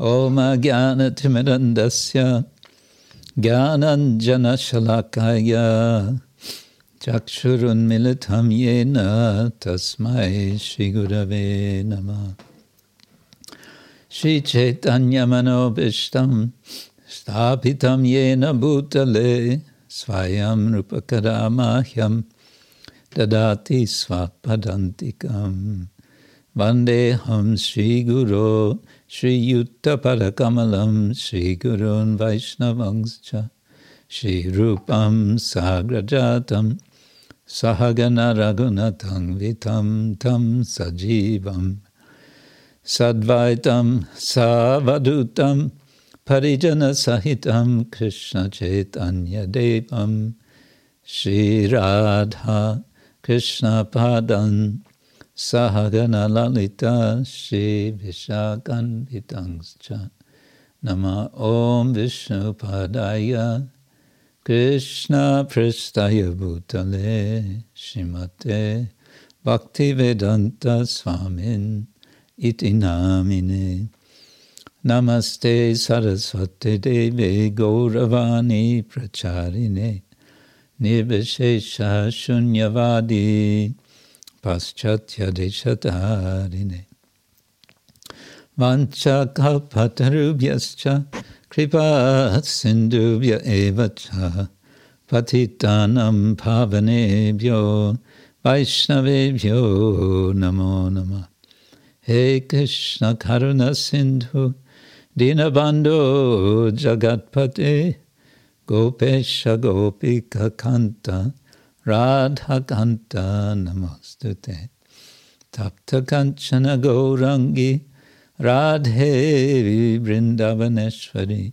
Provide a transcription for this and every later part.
ॐ ज्ञानतिमिरन्दस्य ज्ञानञ्जनशलाकाय चक्षुरुन्मिलितं येन तस्मै श्रीगुरवे नमः। श्रीचैतन्यमनोभीष्टं स्थापितं येन भूतले स्वयं रूपकरामाह्यं ददाति Vandeham Sri Guru Sri Yutta Parakamalam Sri Gurun Vaishnavangscha Sri Rupam Sagrajatam Sahagana Raghunatang Vitam Tam Sajivam Sadvaitam Savadutam Parijana Sahitam Krishna Chaitanya Devam Sri Radha Krishna Padam. Sahagana Lalita Shri Vishakan Vitangscha Nama Om Vishnu Padaya Krishna Pristaya Bhutale. Shimate Bhaktivedanta Swamin. Iti namine. Namaste Saraswati Devi Gauravani Pracharine. Nirvishesha Shunyavadi Paschatya Deshatarine Vancha Kalpatarubhyascha Kripa Sindhubhya Evacha Patitanam Pavanebhyo Vaishnavebhyo Namo Namah He Karuna Sindhu Dinabando Jagatpate Gopesha Radha Kanta Namostute Tapta Kanchana Gaurangi Radhe Vrindavaneshwari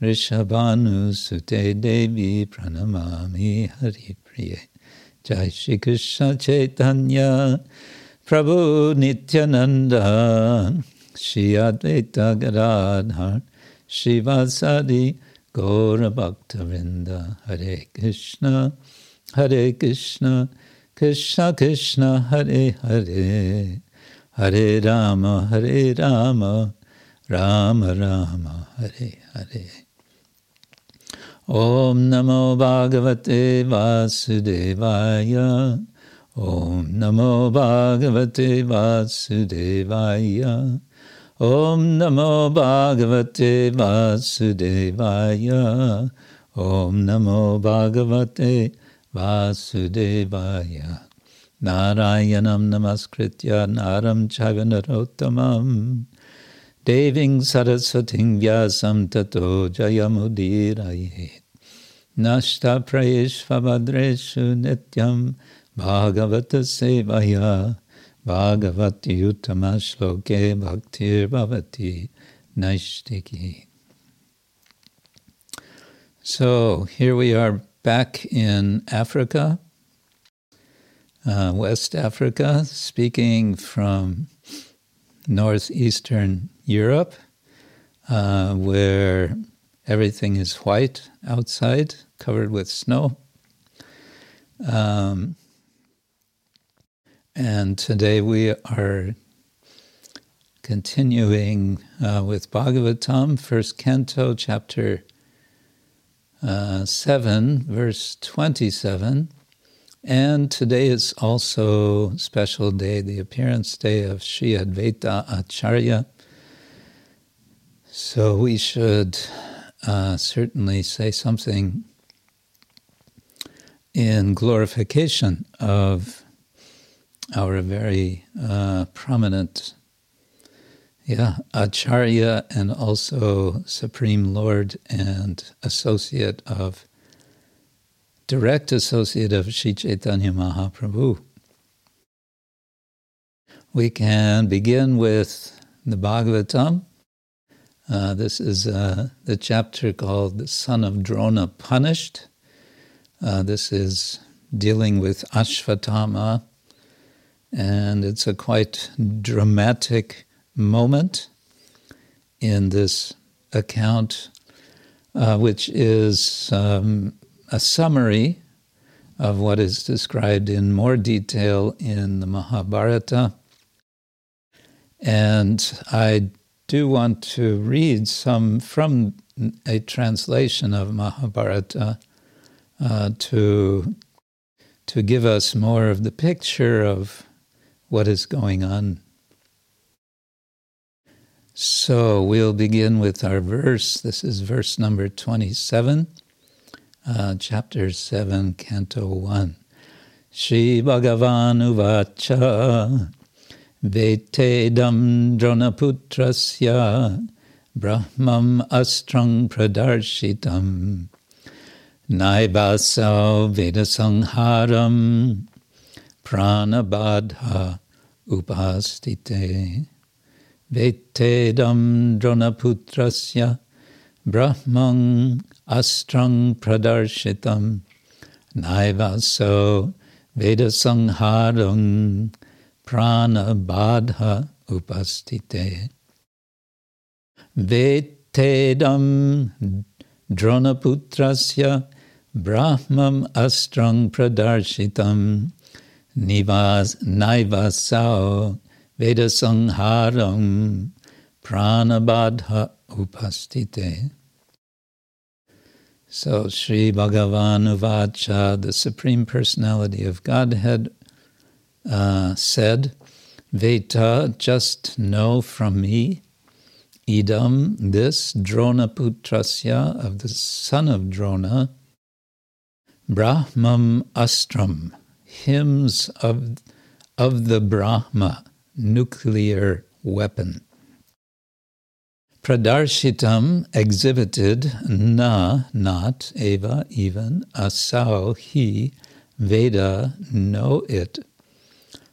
Rishabhanu Sute Devi Pranamami Hari Priye. Jai Shri Krishna Chaitanya Prabhu Nityananda, Shri Advaita Gadadhar, Shivasadi Gaura Bhaktavinda, Hare Krishna, हरे कृष्ण कृष्ण कृष्ण हरे हरे हरे राम हरे राम राम राम हरे हरे ॐ नमो भागवते वासुदेवाय ॐ नमो भागवते वासुदेवाय ॐ नमो भागवते वासुदेवाय ॐ नमो भागवते वासुदेवाय। नारायणं नमस्कृत्य नारं चगनरोत्तमं देवीं सरस्वतीं व्यासं ततो जयमुदीरये। नष्टप्रयेष्वभद्रेषु नित्यं भागवतसेवया। भागवत्युत्तमश्लोके भक्तिर्भवति नैष्टिकी So, here we are back in Africa, uh, West Africa, speaking from northeastern Europe, uh, where everything is white outside, covered with snow. Um, and today we are continuing uh, with Bhagavatam, first canto, chapter uh, 7, verse 27. And today is also special day, the appearance day of Sri Advaita Acharya. So we should uh, certainly say something in glorification of our very uh, prominent, yeah, Acharya and also Supreme Lord and associate of, direct associate of Sri Chaitanya Mahaprabhu. We can begin with the Bhagavatam. Uh, this is uh, the chapter called The Son of Drona Punished. Uh, this is dealing with Ashvatthama and it's a quite dramatic moment in this account, uh, which is um, a summary of what is described in more detail in the Mahabharata. And I do want to read some from a translation of Mahabharata uh, to to give us more of the picture of what is going on. So we'll begin with our verse. This is verse number 27, uh, chapter 7, canto 1. Shri Bhagavan Uvacha Vetedam Dronaputrasya Brahmam Astrang Pradarshitam Naivasau Vedasangharam Pranabadha Upastite Vetedam Dronaputrasya Brahmang Astrang Pradarshitam Naivaso Vedasangharam Pranabadha Upastite. Vetedam Dronaputrasya Brahmam Astrang Pradarshitam Nivas Naivasao Vedasangharam Pranabadha Upastite. So Sri Bhagavan Uvacha, the Supreme Personality of Godhead, uh, said, Veta, just know from me, idam, this, Drona Putrasya, of the son of Drona, Brahmam Astram, hymns of, of the Brahma, nuclear weapon. Pradarshitam exhibited na, not, eva, even, asau, he, Veda, know it,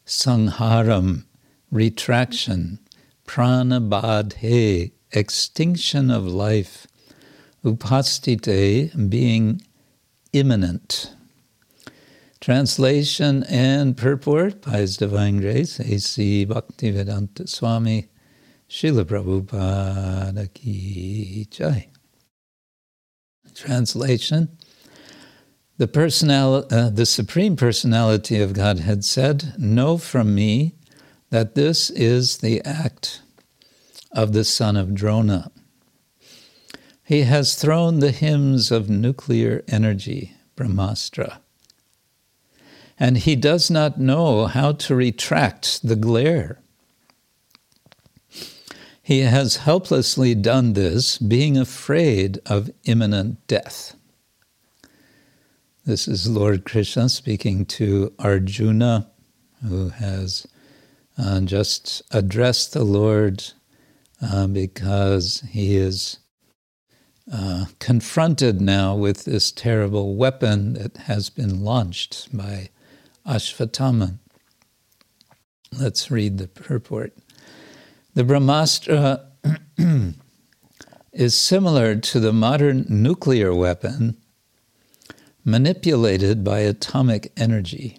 sangharam, retraction, pranabadhe, extinction of life, upastite, being imminent. Translation and purport by His Divine Grace, A.C. Bhaktivedanta Swami, Srila Prabhupada Ki Jai. Translation the, personal, uh, the Supreme Personality of Godhead said, Know from me that this is the act of the son of Drona. He has thrown the hymns of nuclear energy, Brahmastra, and he does not know how to retract the glare. He has helplessly done this, being afraid of imminent death. This is Lord Krishna speaking to Arjuna, who has uh, just addressed the Lord uh, because he is uh, confronted now with this terrible weapon that has been launched by Ashvatthama. Let's read the purport. The Brahmastra is similar to the modern nuclear weapon manipulated by atomic energy.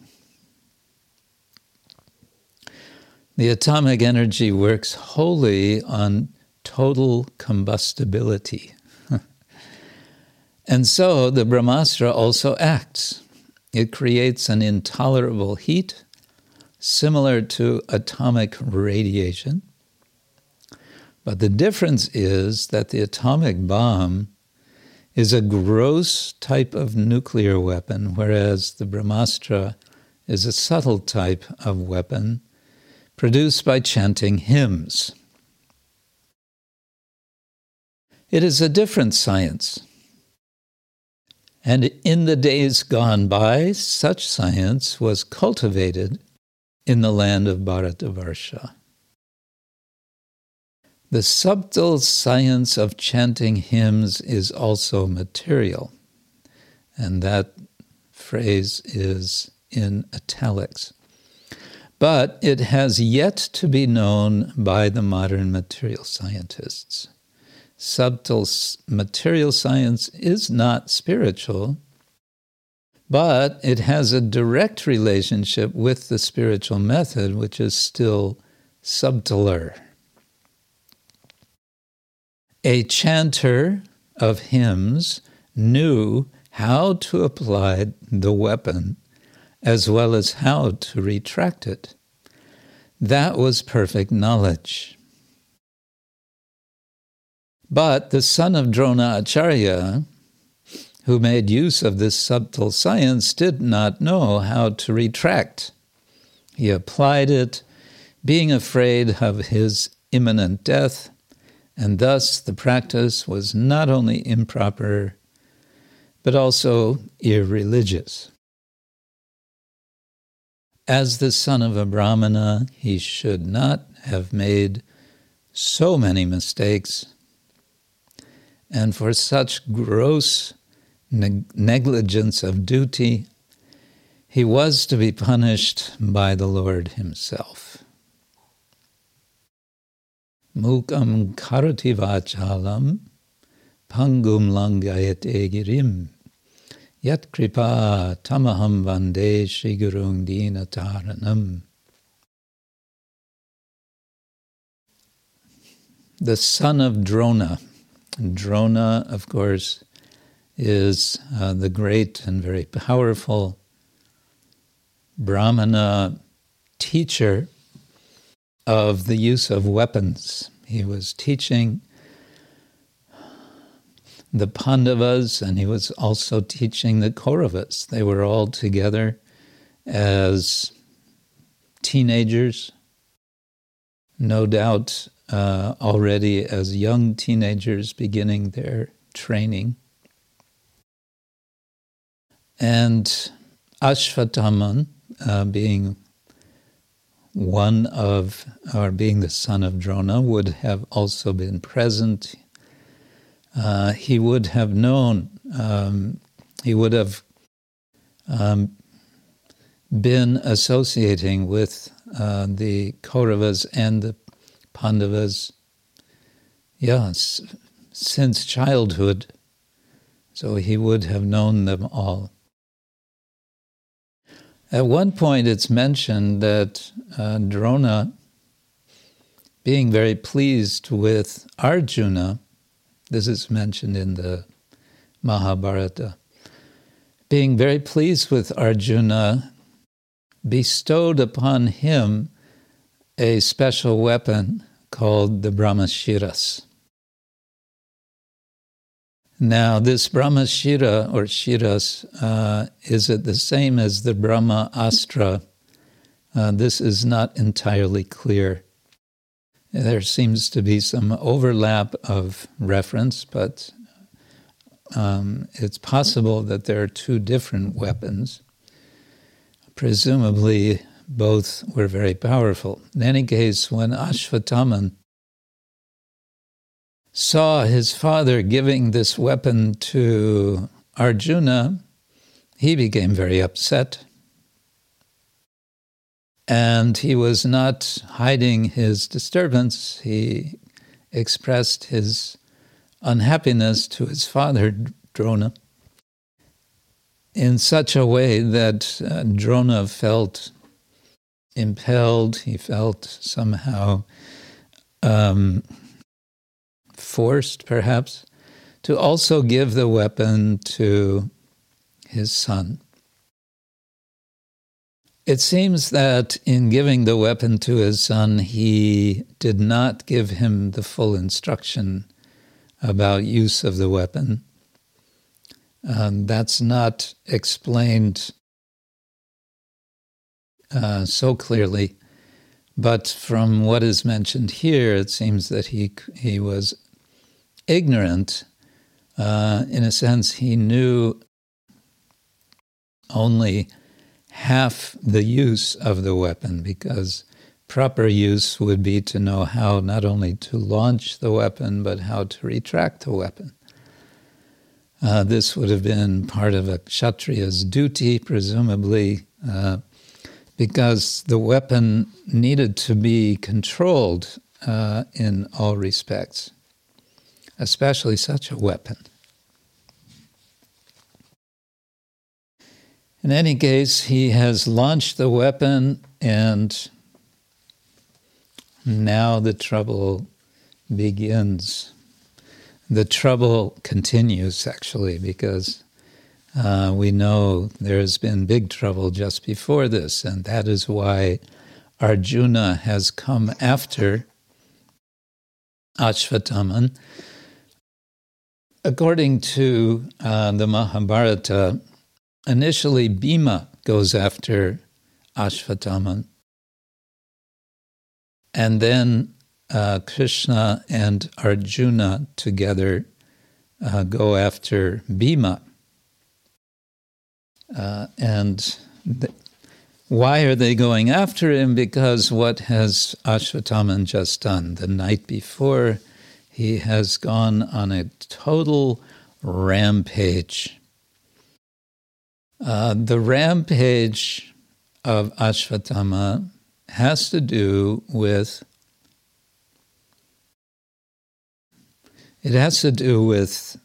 The atomic energy works wholly on total combustibility. and so the Brahmastra also acts. It creates an intolerable heat similar to atomic radiation. But the difference is that the atomic bomb is a gross type of nuclear weapon, whereas the Brahmastra is a subtle type of weapon produced by chanting hymns. It is a different science. And in the days gone by, such science was cultivated in the land of Bharatavarsha. The subtle science of chanting hymns is also material. And that phrase is in italics. But it has yet to be known by the modern material scientists. Subtle material science is not spiritual, but it has a direct relationship with the spiritual method, which is still subtler. A chanter of hymns knew how to apply the weapon as well as how to retract it. That was perfect knowledge. But the son of Drona Acharya, who made use of this subtle science, did not know how to retract. He applied it, being afraid of his imminent death, and thus the practice was not only improper, but also irreligious. As the son of a Brahmana, he should not have made so many mistakes, and for such gross neg- negligence of duty, he was to be punished by the Lord himself. Mukam karati vachalam pangum langayate girim yat kripa tamaham vande shigurung dinataranam. The son of Drona. Drona, of course, is uh, the great and very powerful Brahmana teacher of the use of weapons. He was teaching the Pandavas and he was also teaching the Kauravas. They were all together as teenagers, no doubt uh, already as young teenagers beginning their training. And Ashwatthama, uh, being one of, or being the son of Drona, would have also been present. Uh, he would have known, um, he would have um, been associating with uh, the Kauravas and the Pandavas, yes, since childhood. So he would have known them all. At one point, it's mentioned that uh, Drona, being very pleased with Arjuna, this is mentioned in the Mahabharata, being very pleased with Arjuna, bestowed upon him a special weapon called the Brahmashiras. Now, this Brahma Shira or Shiras, uh, is it the same as the Brahma Astra? Uh, this is not entirely clear. There seems to be some overlap of reference, but um, it's possible that there are two different weapons. Presumably, both were very powerful. In any case, when Ashwatthama saw his father giving this weapon to Arjuna, he became very upset. And he was not hiding his disturbance. He expressed his unhappiness to his father, Drona, in such a way that uh, Drona felt impelled, he felt somehow um, forced, perhaps, to also give the weapon to his son. It seems that in giving the weapon to his son, he did not give him the full instruction about use of the weapon. Um, that's not explained uh, so clearly, but from what is mentioned here, it seems that he he was ignorant. Uh, in a sense, he knew only half the use of the weapon because proper use would be to know how not only to launch the weapon but how to retract the weapon. Uh, this would have been part of a kshatriya's duty, presumably, uh, because the weapon needed to be controlled uh, in all respects especially such a weapon. In any case, he has launched the weapon, and now the trouble begins. The trouble continues, actually, because uh, we know there has been big trouble just before this, and that is why Arjuna has come after Ashwatthama according to uh, the Mahabharata, initially Bhima goes after Ashvatthama. And then uh, Krishna and Arjuna together uh, go after Bhima. Uh, and th- why are they going after him? Because what has Ashwatthama just done? The night before, he has gone on a total rampage. Uh, the rampage of Ashwatthama has to do with it has to do with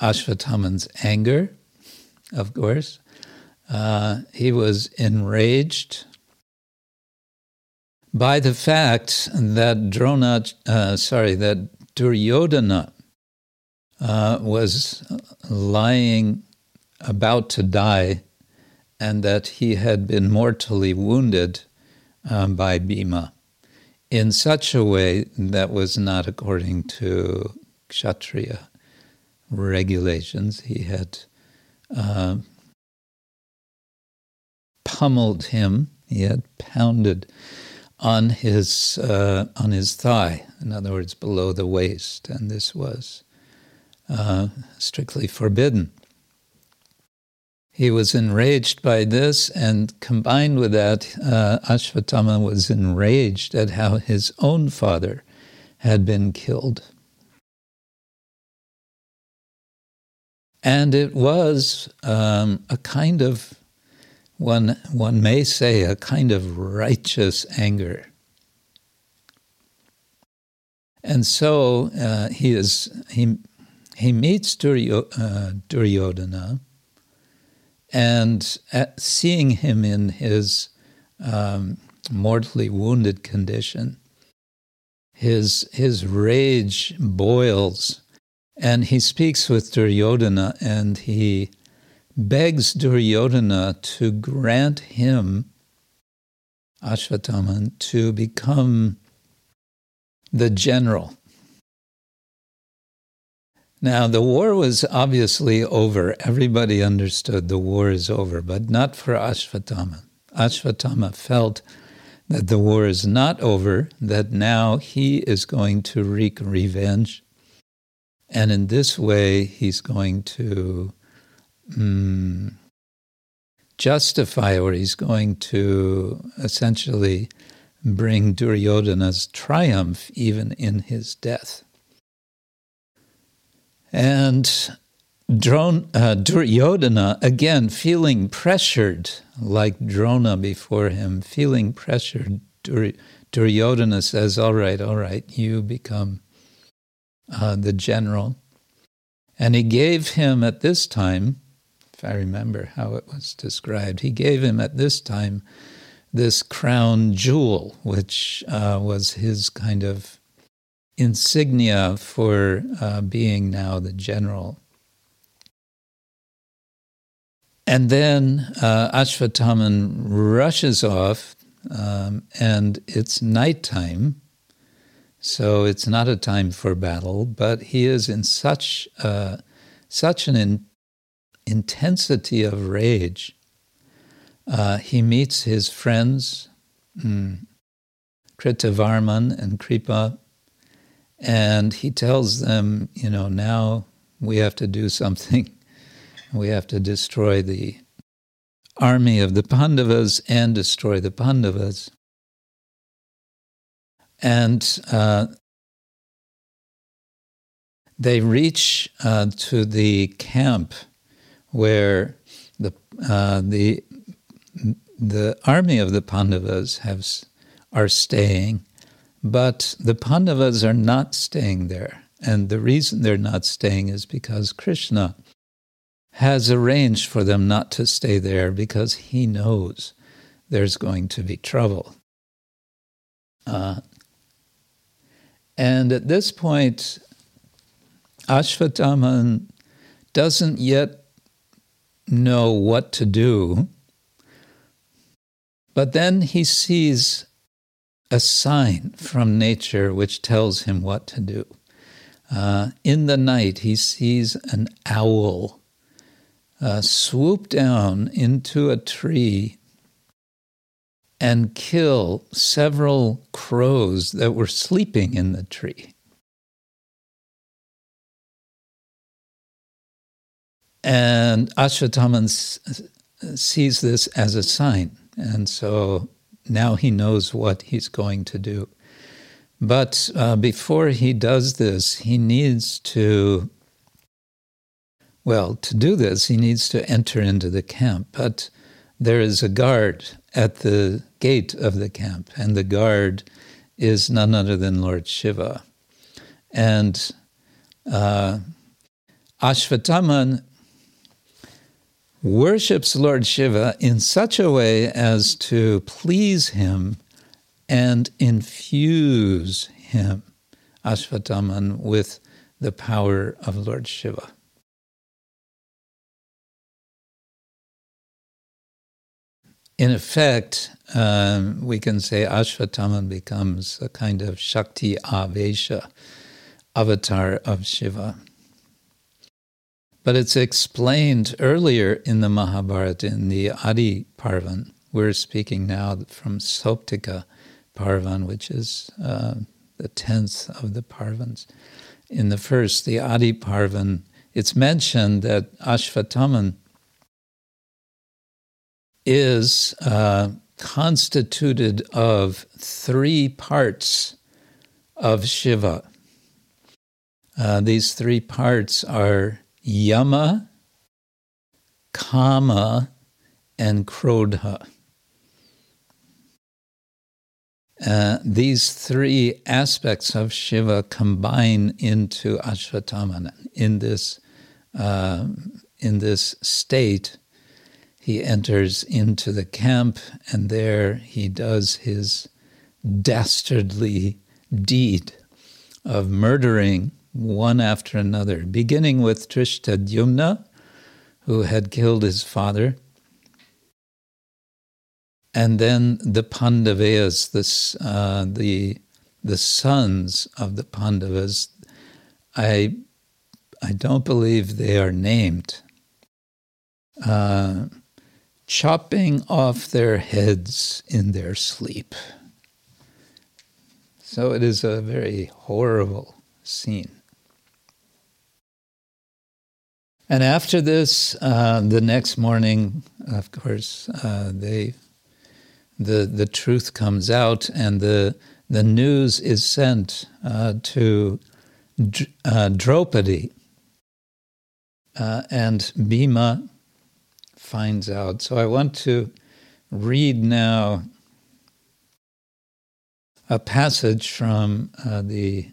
Ashwatthama's anger, of course. Uh, he was enraged by the fact that Drona, uh, sorry, that Duryodhana uh, was lying about to die and that he had been mortally wounded um, by Bhima in such a way that was not according to Kshatriya regulations. He had uh, pummeled him, he had pounded on his, uh, on his thigh, in other words, below the waist, and this was uh, strictly forbidden. He was enraged by this, and combined with that, uh, Ashwatthama was enraged at how his own father had been killed. And it was um, a kind of, one, one may say, a kind of righteous anger. And so uh, he is he he meets uh, Duryodhana and seeing him in his um, mortally wounded condition, his, his rage boils, and he speaks with Duryodhana and he begs Duryodhana to grant him, Ashwatthama, to become the general now, the war was obviously over. Everybody understood the war is over, but not for Ashwatthama. Ashwatthama felt that the war is not over, that now he is going to wreak revenge. And in this way, he's going to um, justify or he's going to essentially bring Duryodhana's triumph even in his death. And Drone, uh, Duryodhana, again, feeling pressured like Drona before him, feeling pressured, Dur- Duryodhana says, All right, all right, you become uh, the general. And he gave him at this time, if I remember how it was described, he gave him at this time this crown jewel, which uh, was his kind of insignia for uh, being now the general. And then uh, Ashwatthama rushes off, um, and it's nighttime, so it's not a time for battle. But he is in such uh, such an in- intensity of rage. Uh, he meets his friends, mm, Kritavarman and Kripa, and he tells them, you know, now we have to do something. We have to destroy the army of the Pandavas and destroy the Pandavas. And uh, they reach uh, to the camp where the uh, the the army of the Pandavas have are staying, but the Pandavas are not staying there. And the reason they're not staying is because Krishna has arranged for them not to stay there because he knows there's going to be trouble. Uh, and at this point, Ashwatthama doesn't yet know what to do, but then he sees a sign from nature which tells him what to do. uh, in the night he sees an owl uh, swoop down into a tree and kill several crows that were sleeping in the tree. And Ashwatthama sees this as a sign. And so now he knows what he's going to do. But uh, before he does this, he needs to, well, to do this, he needs to enter into the camp. But there is a guard at the gate of the camp, and the guard is none other than Lord Shiva. And uh, Ashwatthama worships Lord Shiva in such a way as to please him and infuse him, Ashvataman, with the power of Lord Shiva. In effect, um, we can say Ashwatthama becomes a kind of Shakti Avesha, avatar of Shiva. But it's explained earlier in the Mahabharata, in the Adi Parvan. We're speaking now from Sauptika Parvan, which is uh, the tenth of the Parvans. In the first, the Adi Parvan, it's mentioned that Ashwatthama is uh, constituted of three parts of Shiva. Uh, these three parts are Yama, Kama, and Krodha. Uh, these three aspects of Shiva combine into Ashwatthama. In this, uh, in this state, he enters into the camp, and there he does his dastardly deed of murdering one after another, beginning with Dhrishtadyumna, who had killed his father, and then the Pandavas, the, uh, the, the sons of the Pandavas. I, I don't believe they are named. Uh, chopping off their heads in their sleep. So it is a very horrible scene. And after this, uh, the next morning, of course, uh, they the the truth comes out, and the the news is sent uh, to uh, Draupadi, uh, and Bhima finds out. So I want to read now a passage from uh, the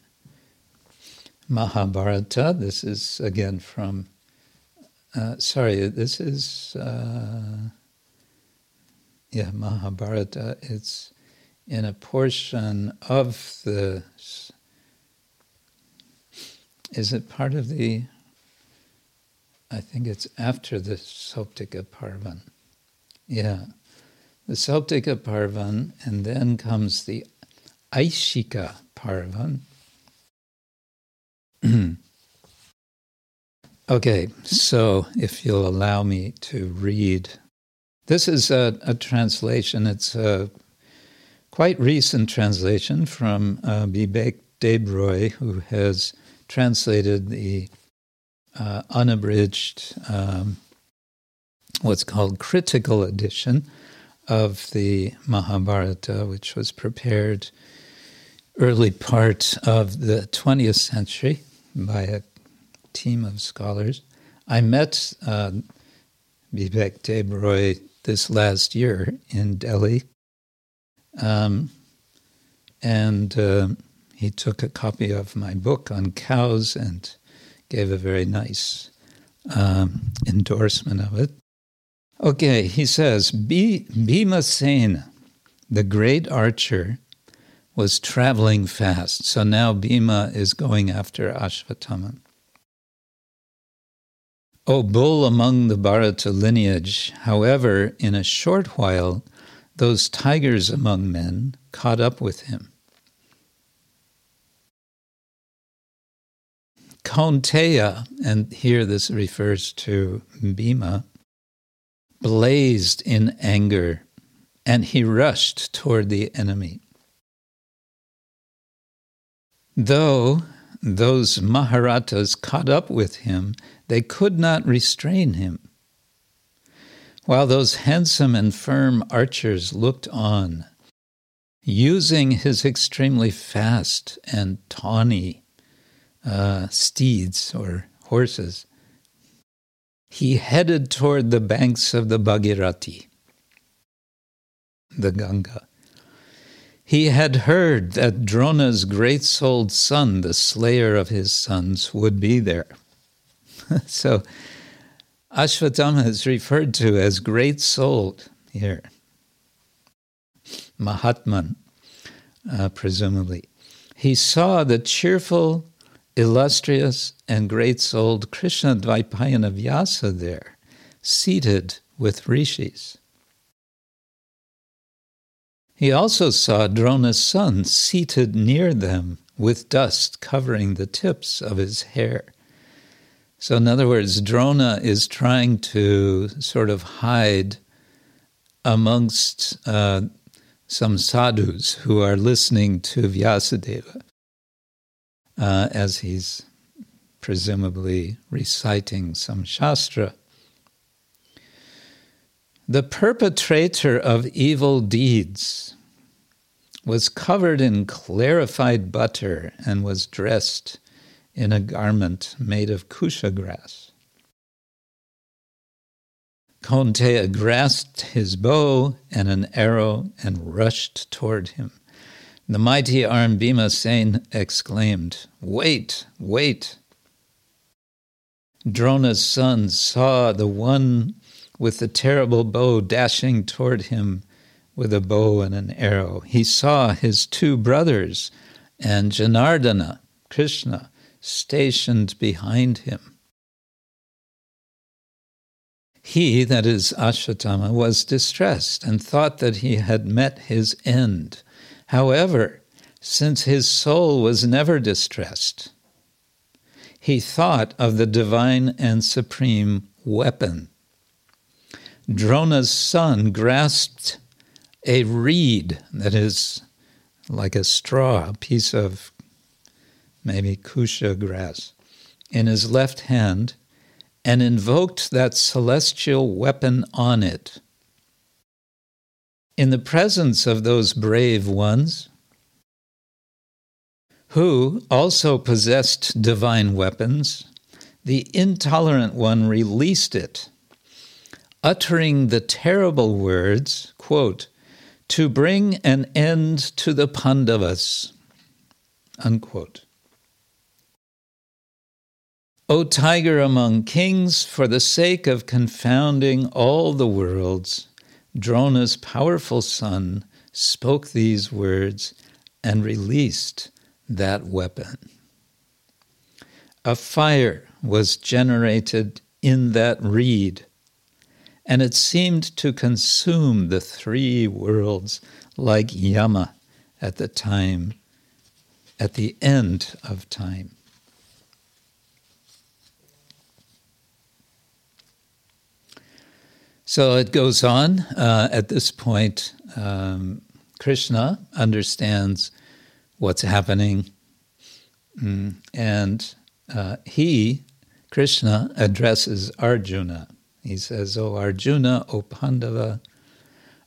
Mahabharata. This is again from uh, sorry, this is, uh, yeah, Mahabharata. It's in a portion of the. Is it part of the. I think it's after the Sauptika Parvan. Yeah. The Sauptika Parvan, and then comes the Aishika Parvan. Okay, so if you'll allow me to read, this is a, a translation. It's a quite recent translation from uh, Bibek Debroy, who has translated the uh, unabridged, um, what's called critical edition of the Mahabharata, which was prepared early part of the 20th century by a team of scholars. I met uh, Bibek Debroy this last year in Delhi, um, and uh, he took a copy of my book on cows and gave a very nice um, endorsement of it. Okay, he says Bhima Sena, the great archer, was traveling fast. So now Bhima is going after Ashwatthama. O bull among the Bharata lineage, however, in a short while, those tigers among men caught up with him. Kaunteya, and here this refers to Bhima, blazed in anger and he rushed toward the enemy. Though those Maharathas caught up with him, they could not restrain him. While those handsome and firm archers looked on, using his extremely fast and tawny uh, steeds or horses, he headed toward the banks of the Bhagirathi the Ganga. He had heard that Drona's great souled son, the slayer of his sons, would be there. so Ashwatthama is referred to as great souled here. Mahatman, uh, presumably. He saw the cheerful, illustrious, and great souled Krishna Dvaipayana Vyasa there, seated with rishis. He also saw Drona's son seated near them with dust covering the tips of his hair. So, in other words, Drona is trying to sort of hide amongst uh, some sadhus who are listening to Vyasadeva uh, as he's presumably reciting some shastra. The perpetrator of evil deeds was covered in clarified butter and was dressed in a garment made of kusha grass. Kaunteya grasped his bow and an arrow and rushed toward him. The mighty arm Bhimasen exclaimed, Wait, wait! Drona's son saw the one with the terrible bow dashing toward him with a bow and an arrow. He saw his two brothers and Janardana, Krishna, stationed behind him. He, that is Ashwatthama, was distressed and thought that he had met his end. However, since his soul was never distressed, he thought of the divine and supreme weapon Drona's son grasped a reed that is like a straw, a piece of maybe kusha grass, in his left hand and invoked that celestial weapon on it. In the presence of those brave ones, who also possessed divine weapons, the intolerant one released it uttering the terrible words, quote, to bring an end to the Pandavas, unquote. O tiger among kings, for the sake of confounding all the worlds, Drona's powerful son spoke these words and released that weapon. A fire was generated in that reed and it seemed to consume the three worlds like Yama at the time, at the end of time. So it goes on. Uh, at this point, um, Krishna understands what's happening, mm, and uh, he, Krishna, addresses Arjuna. He says, O Arjuna, O Pandava,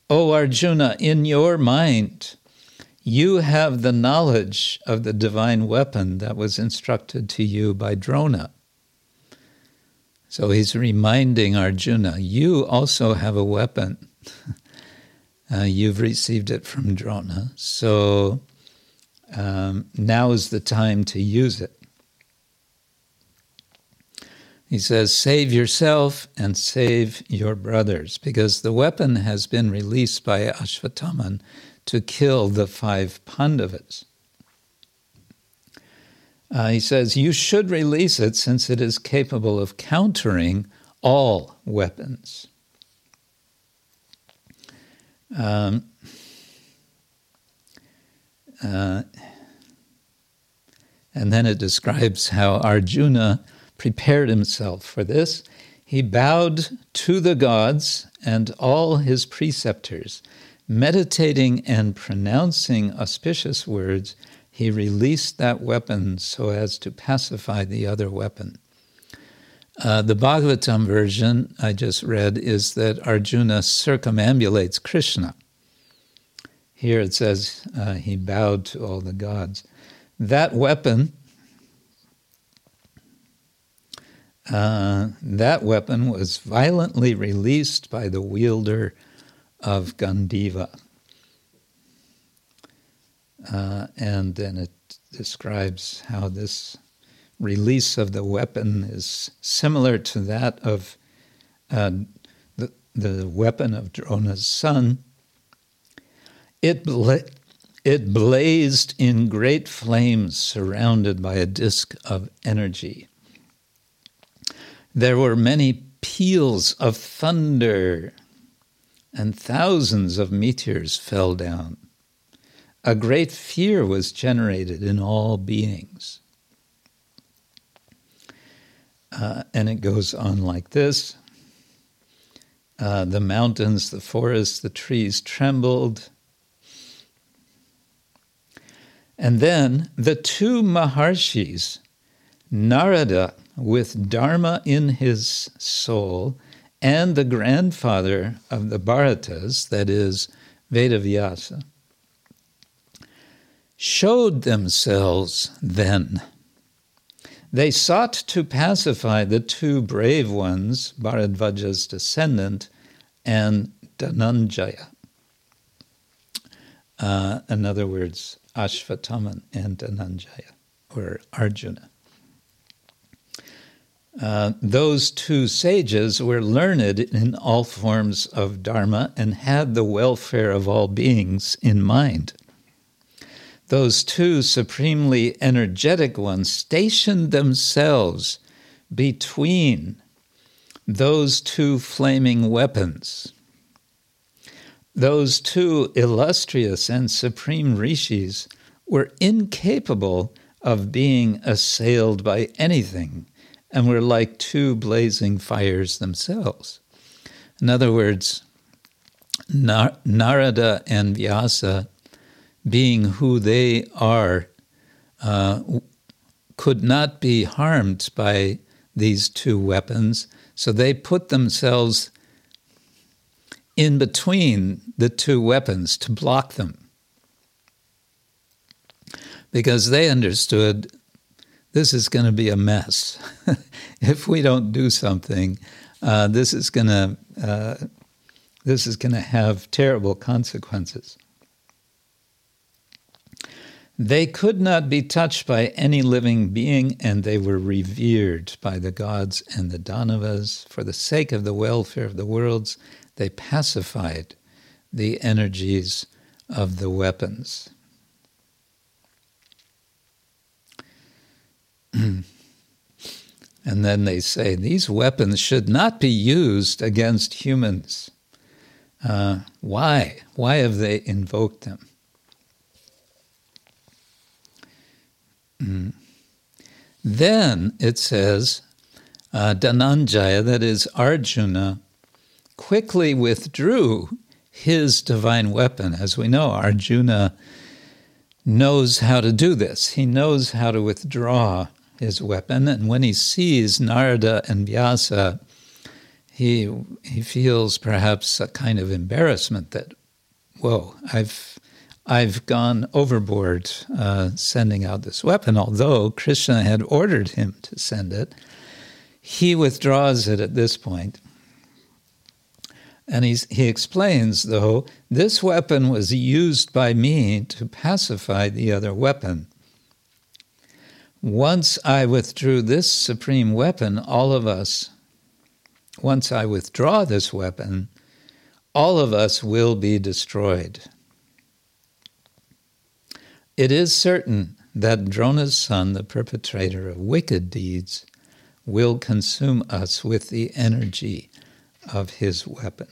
O Arjuna, in your mind, you have the knowledge of the divine weapon that was instructed to you by Drona. So he's reminding Arjuna, you also have a weapon. uh, you've received it from Drona. So um, now is the time to use it. He says, Save yourself and save your brothers, because the weapon has been released by Ashwatthama to kill the five Pandavas. Uh, he says, You should release it since it is capable of countering all weapons. Um, And then it describes how Arjuna prepared himself for this. He bowed to the gods and all his preceptors. Meditating and pronouncing auspicious words, he released that weapon so as to pacify the other weapon. Uh, the Bhagavatam version I just read is that Arjuna circumambulates Krishna. Here it says uh, he bowed to all the gods. That weapon, uh, that weapon was violently released by the wielder of Gandiva. Uh, and then it describes how this release of the weapon is similar to that of uh, the, the weapon of Drona's son. It, bla- it blazed in great flames surrounded by a disk of energy. There were many peals of thunder, and thousands of meteors fell down. A great fear was generated in all beings. Uh, and it goes on like this uh, The mountains, the forests, the trees trembled. And then the two Maharshis, Narada with Dharma in his soul, and the grandfather of the Bharatas, that is, Vedavyasa, showed themselves then they sought to pacify the two brave ones, Bharadvaja's descendant and Dhananjaya. Uh, in other words, Ashvatthama and Dhananjaya, or Arjuna. Uh, those two sages were learned in all forms of Dharma and had the welfare of all beings in mind those two supremely energetic ones stationed themselves between those two flaming weapons. Those two illustrious and supreme rishis were incapable of being assailed by anything and were like two blazing fires themselves. In other words, Narada and Vyasa being who they are, uh, could not be harmed by these two weapons. So they put themselves in between the two weapons to block them. Because they understood this is going to be a mess. if we don't do something, uh, this is going to uh, this is going to have terrible consequences. They could not be touched by any living being, and they were revered by the gods and the Danavas. For the sake of the welfare of the worlds, they pacified the energies of the weapons. and then they say these weapons should not be used against humans. Uh, why? Why have they invoked them? Mm. Then it says, uh, Dhananjaya, that is Arjuna, quickly withdrew his divine weapon. As we know, Arjuna knows how to do this. He knows how to withdraw his weapon. And when he sees Narada and Vyasa, he, he feels perhaps a kind of embarrassment that, whoa, I've I've gone overboard uh, sending out this weapon, although Krishna had ordered him to send it. He withdraws it at this point. And he's, he explains, though, this weapon was used by me to pacify the other weapon. Once I withdrew this supreme weapon, all of us, once I withdraw this weapon, all of us will be destroyed. It is certain that Drona's son, the perpetrator of wicked deeds, will consume us with the energy of his weapon.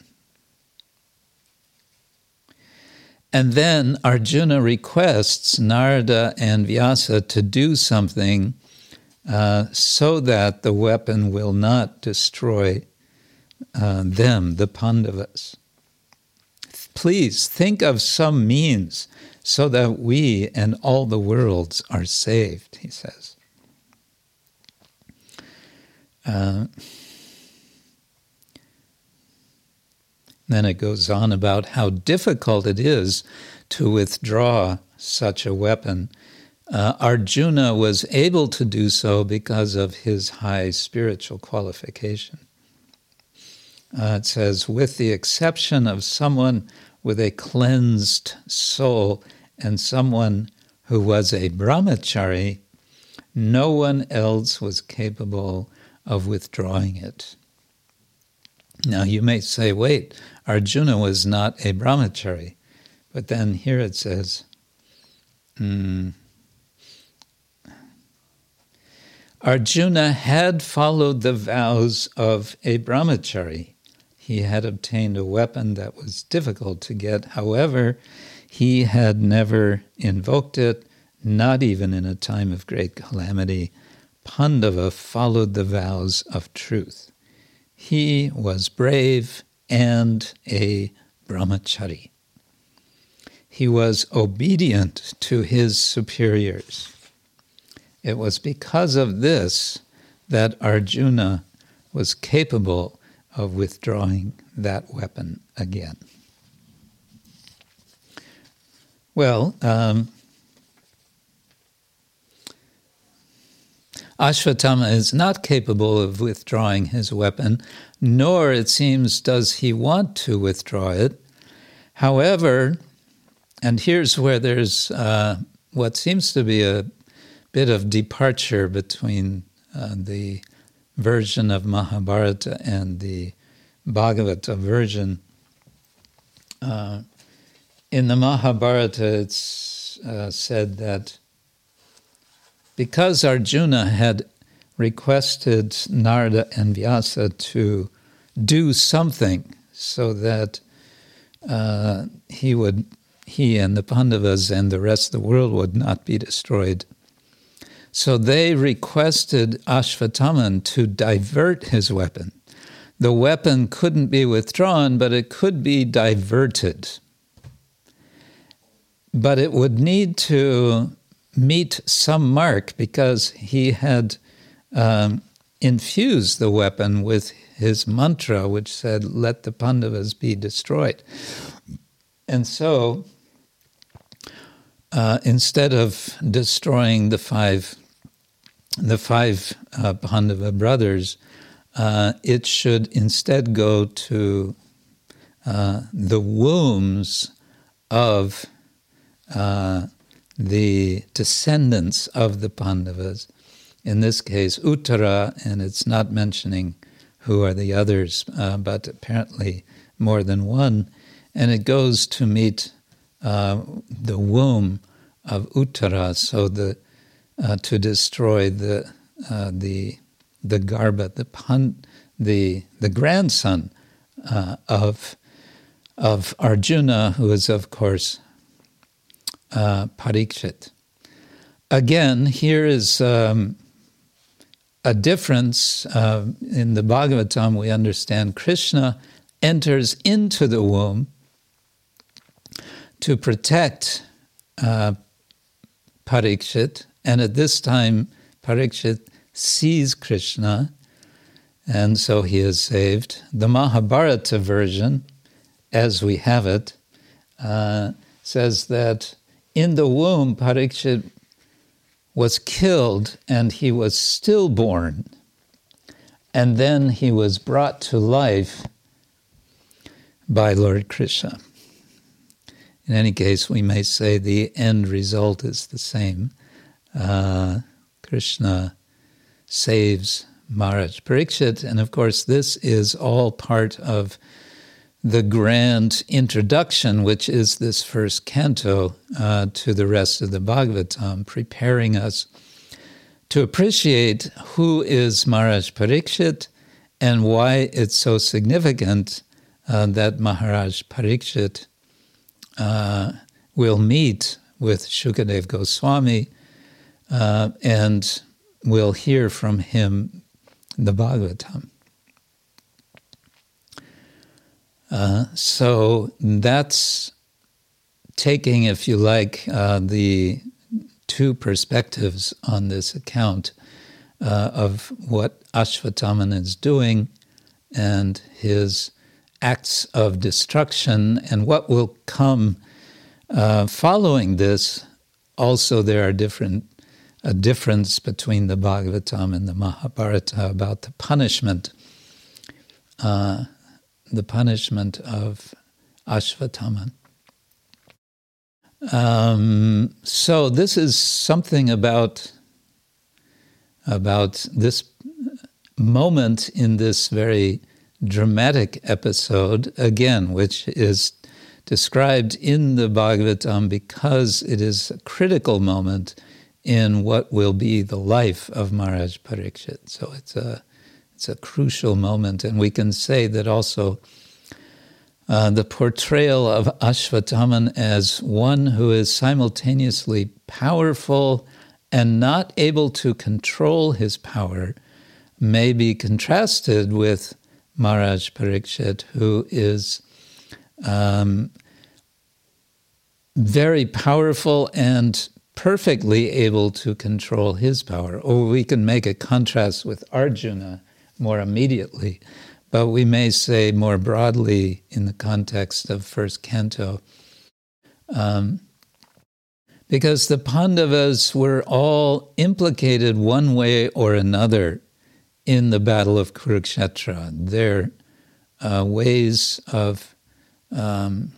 And then Arjuna requests Narada and Vyasa to do something uh, so that the weapon will not destroy uh, them, the Pandavas. Please think of some means so that we and all the worlds are saved, he says. Uh, then it goes on about how difficult it is to withdraw such a weapon. Uh, Arjuna was able to do so because of his high spiritual qualification. Uh, it says, with the exception of someone with a cleansed soul and someone who was a brahmachari, no one else was capable of withdrawing it. Now you may say, wait, Arjuna was not a brahmachari. But then here it says, mm, Arjuna had followed the vows of a brahmachari. He had obtained a weapon that was difficult to get. However, he had never invoked it, not even in a time of great calamity. Pandava followed the vows of truth. He was brave and a brahmachari. He was obedient to his superiors. It was because of this that Arjuna was capable of withdrawing that weapon again. Well, um, is not capable of withdrawing his weapon, nor, it seems, does he want to withdraw it. However, and here's where there's uh, what seems to be a bit of departure between uh, the version of Mahabharata and the Bhagavata version. Uh, in the Mahabharata, it's uh, said that because Arjuna had requested Narada and Vyasa to do something so that uh, he would, he and the Pandavas and the rest of the world would not be destroyed. So they requested Ashwatthama to divert his weapon. The weapon couldn't be withdrawn, but it could be diverted. But it would need to meet some mark because he had um, infused the weapon with his mantra, which said, Let the Pandavas be destroyed. And so, uh, instead of destroying the five, the five uh, Pandava brothers, uh, it should instead go to uh, the wombs of uh, the descendants of the Pandavas, in this case Uttara, and it's not mentioning who are the others, uh, but apparently more than one, and it goes to meet uh, the womb of Uttara, so the uh, to destroy the uh, the the Garbha, the pun, the the grandson of of Arjuna, who is of course uh, Parikshit. Again, here is um, a difference. Uh, in the Bhagavatam, we understand Krishna enters into the womb to protect uh, Parikshit, and at this time, Parikshit sees Krishna, and so he is saved. The Mahabharata version, as we have it, uh, says that in the womb, Parikshit was killed and he was stillborn. And then he was brought to life by Lord Krishna. In any case, we may say the end result is the same. Uh, Krishna saves Maharaj Parikshit, and of course, this is all part of the grand introduction, which is this first canto uh, to the rest of the Bhagavatam, preparing us to appreciate who is Maharaj Parikshit and why it's so significant uh, that Maharaj Parikshit uh, will meet with Shukadev Goswami uh, and will hear from him the Bhagavatam. Uh, so that's taking, if you like, uh, the two perspectives on this account uh, of what Ashwatthama is doing and his acts of destruction and what will come uh, following this. Also, there are different a difference between the Bhagavatam and the Mahabharata about the punishment, uh, the punishment of Ashwatthama. Um, so this is something about about this moment in this very dramatic episode, again, which is described in the Bhagavatam because it is a critical moment in what will be the life of Maharaj Parikshit. So it's a it's a crucial moment, and we can say that also uh, the portrayal of Ashwatthama as one who is simultaneously powerful and not able to control his power may be contrasted with Maharaj Parikshit, who is um, very powerful and perfectly able to control his power. Or we can make a contrast with Arjuna more immediately, but we may say more broadly in the context of first canto. Um, because the Pandavas were all implicated one way or another in the Battle of Kurukshetra. Their uh, ways of um,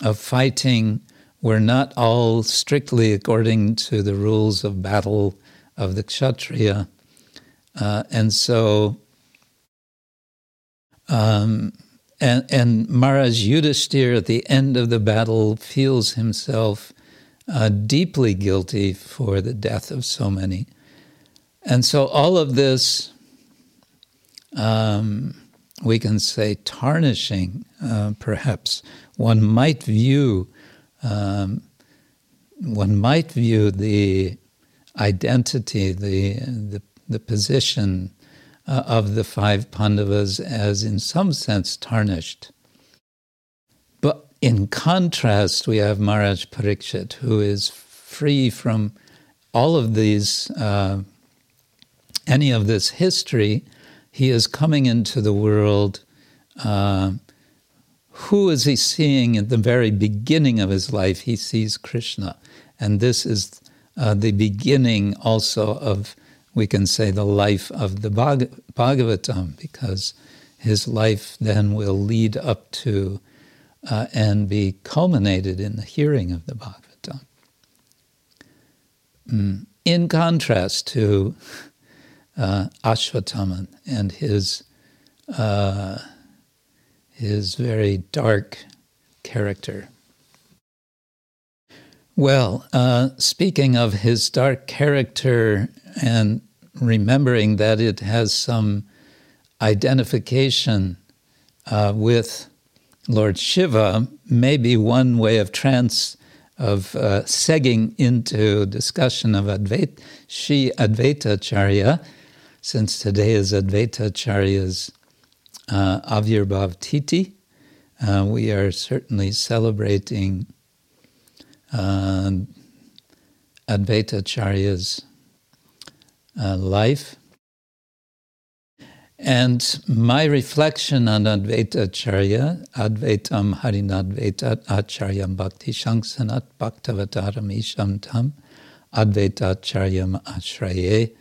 of fighting were not all strictly according to the rules of battle of the Kshatriya, uh, and so um, and, and Maharaj Yudhishthir at the end of the battle feels himself uh, deeply guilty for the death of so many. And so all of this um, we can say, tarnishing, uh, perhaps. One might view, um, one might view the identity, the, the, the position uh, of the five Pandavas as, in some sense, tarnished. But in contrast, we have Maharaj Parikshit, who is free from all of these, uh, any of this history, he is coming into the world. Uh, who is he seeing at the very beginning of his life? He sees Krishna. And this is uh, the beginning also of, we can say, the life of the Bhag- Bhagavatam, because his life then will lead up to uh, and be culminated in the hearing of the Bhagavatam. Mm. In contrast to uh, Ashwatthama and his uh, his very dark character. Well, uh, speaking of his dark character and remembering that it has some identification uh, with Lord Shiva, may be one way of trans of uh, segging into discussion of Advaita, Sri Advaita Charya, since today is Advaita Charya's uh, Avirbhav Tithi, uh, we are certainly celebrating uh, Advaita Acharya's uh, life. And my reflection on Advaita Acharya, Advaitam Harinadvaita Acharyam Bhakti Shanksanat Bhaktavataram Isham Tam, Advaita Acharyam Ashraye,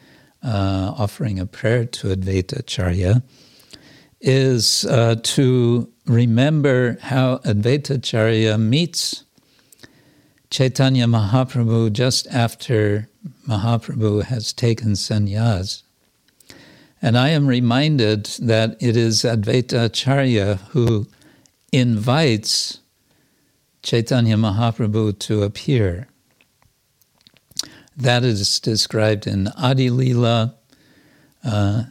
uh, offering a prayer to Advaita Acharya is uh, to remember how Advaita Acharya meets Chaitanya Mahaprabhu just after Mahaprabhu has taken sannyas. And I am reminded that it is Advaita Acharya who invites Chaitanya Mahaprabhu to appear. That is described in Adi Lila. Uh,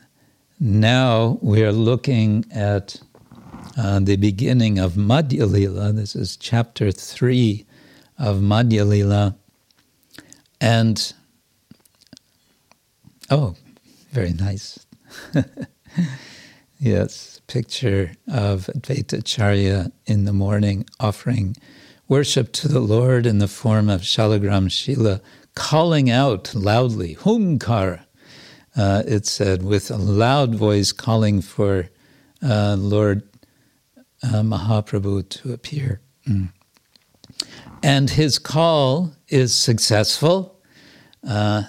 now we are looking at uh, the beginning of Madhya Lila. This is chapter three of Madhya Lila. And, oh, very nice. yes, picture of Advaitacharya in the morning offering worship to the Lord in the form of Shalagram Shila, calling out loudly, Humkar, uh, it said, with a loud voice calling for uh, Lord uh, Mahaprabhu to appear. Mm. And his call is successful, uh,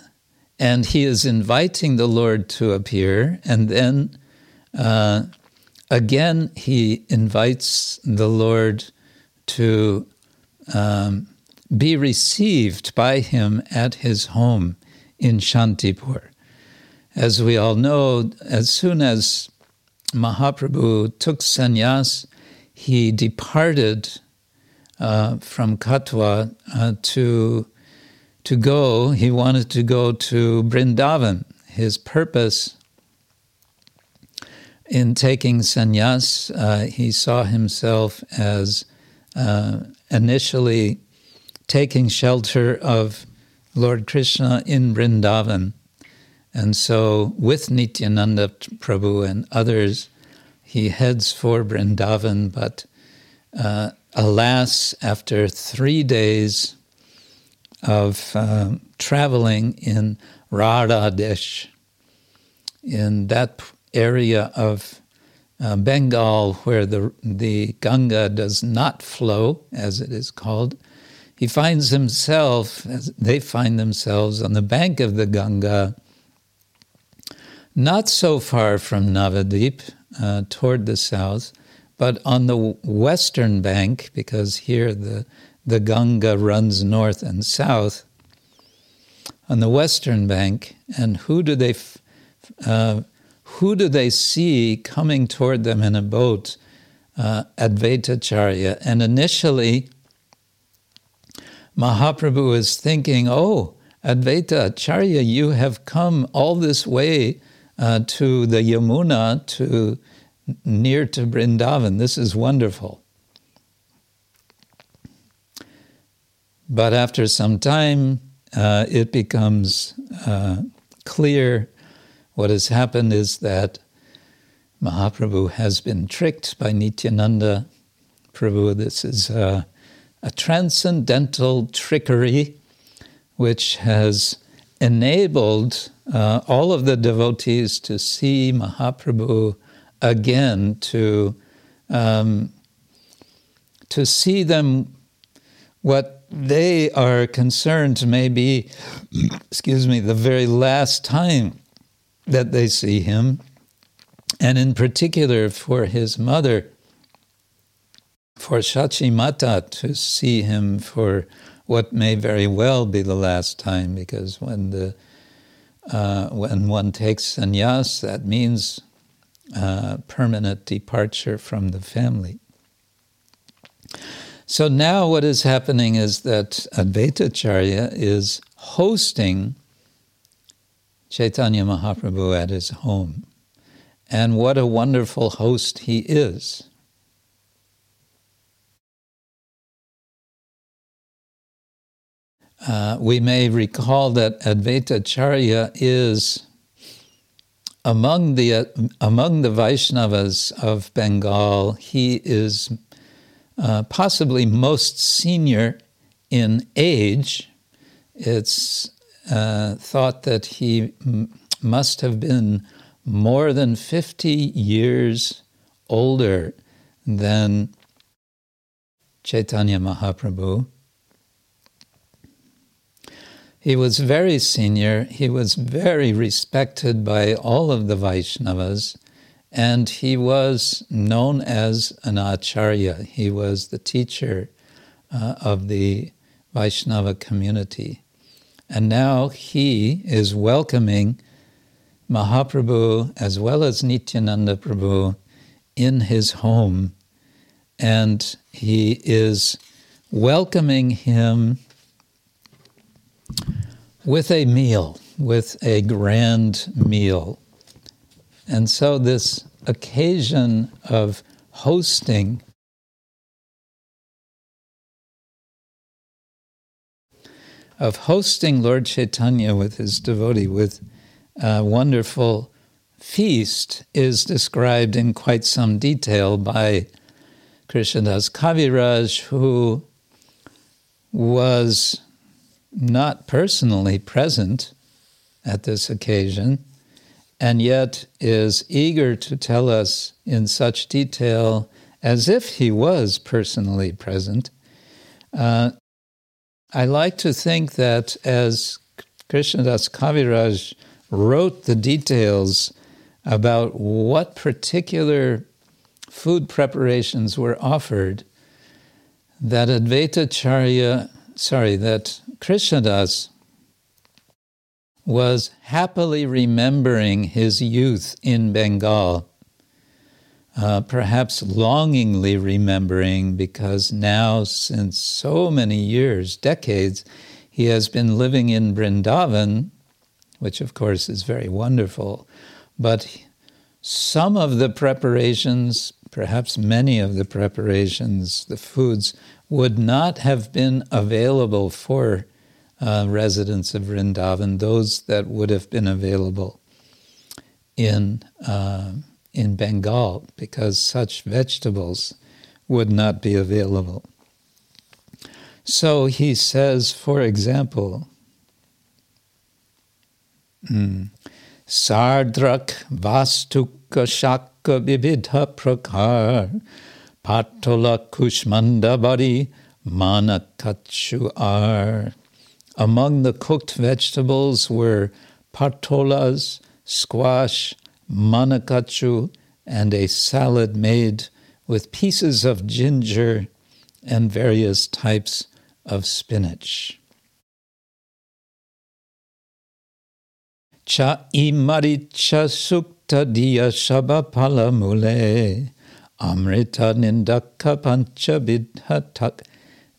and he is inviting the Lord to appear, and then uh, again he invites the Lord to um, be received by him at his home in Shantipur. As we all know, as soon as Mahaprabhu took sannyas, he departed uh, from Katwa uh, to to go. He wanted to go to Brindavan. His purpose in taking sannyas, uh, he saw himself as uh, initially taking shelter of Lord Krishna in Brindavan. And so, with Nityananda Prabhu and others, he heads for Brindavan, but uh, alas, after three days of uh, traveling in Radhadesh, in that area of uh, Bengal where the, the Ganga does not flow, as it is called, he finds himself, they find themselves on the bank of the Ganga, not so far from Navadip, uh, toward the south, but on the western bank, because here the, the Ganga runs north and south, on the western bank, and who do they uh, who do they see coming toward them in a boat? Uh, Advaitacharya. And initially, Mahaprabhu is thinking, oh, Advaita Acharya, you have come all this way uh, to the Yamuna, to near to Brindavan. This is wonderful. But after some time, uh, it becomes uh, clear what has happened is that Mahaprabhu has been tricked by Nityananda Prabhu. This is a, a transcendental trickery which has enabled uh, all of the devotees to see Mahaprabhu again, to, um, to see them what they are concerned maybe, excuse me, the very last time that they see him, and in particular for his mother, for Shachi Mata to see him for what may very well be the last time, because when the uh, when one takes sannyas, that means uh, permanent departure from the family. So now, what is happening is that Advaita Charya is hosting Chaitanya Mahaprabhu at his home. And what a wonderful host he is. Uh, we may recall that Advaita Charya is among the uh, among the Vaishnavas of Bengal. He is uh, possibly most senior in age. It's uh, thought that he m- must have been more than 50 years older than Chaitanya Mahaprabhu. He was very senior, he was very respected by all of the Vaishnavas, and he was known as an acharya. He was the teacher uh, of the Vaishnava community. And now he is welcoming Mahaprabhu as well as Nityananda Prabhu in his home. And he is welcoming him with a meal, with a grand meal. And so, this occasion of hosting of hosting Lord Chaitanya with his devotee with a wonderful feast is described in quite some detail by Krishnadas Kaviraj, who was not personally present at this occasion, and yet is eager to tell us in such detail as if he was personally present. Uh, I like to think that as Krishnadas Kaviraj wrote the details about what particular food preparations were offered, that Advaita Charya, sorry, that Krishnadas was happily remembering his youth in Bengal, uh, perhaps longingly remembering because now, since so many years, decades, he has been living in Vrindavan, which of course is very wonderful, but some of the preparations, perhaps many of the preparations, the foods, would not have been available for uh, residents of Vrindavan, those that would have been available in, uh, in Bengal, because such vegetables would not be available. So he says, for example, mm, Sardrak Vastukka Shakka Vividha Prakar Patola Kushmandabari Manakachu Ar. Among the cooked vegetables were patolas, squash, manakachu, and a salad made with pieces of ginger and various types of spinach. cha imaricha sukta diya shabapala mule amrita nindaka pancha bidhatak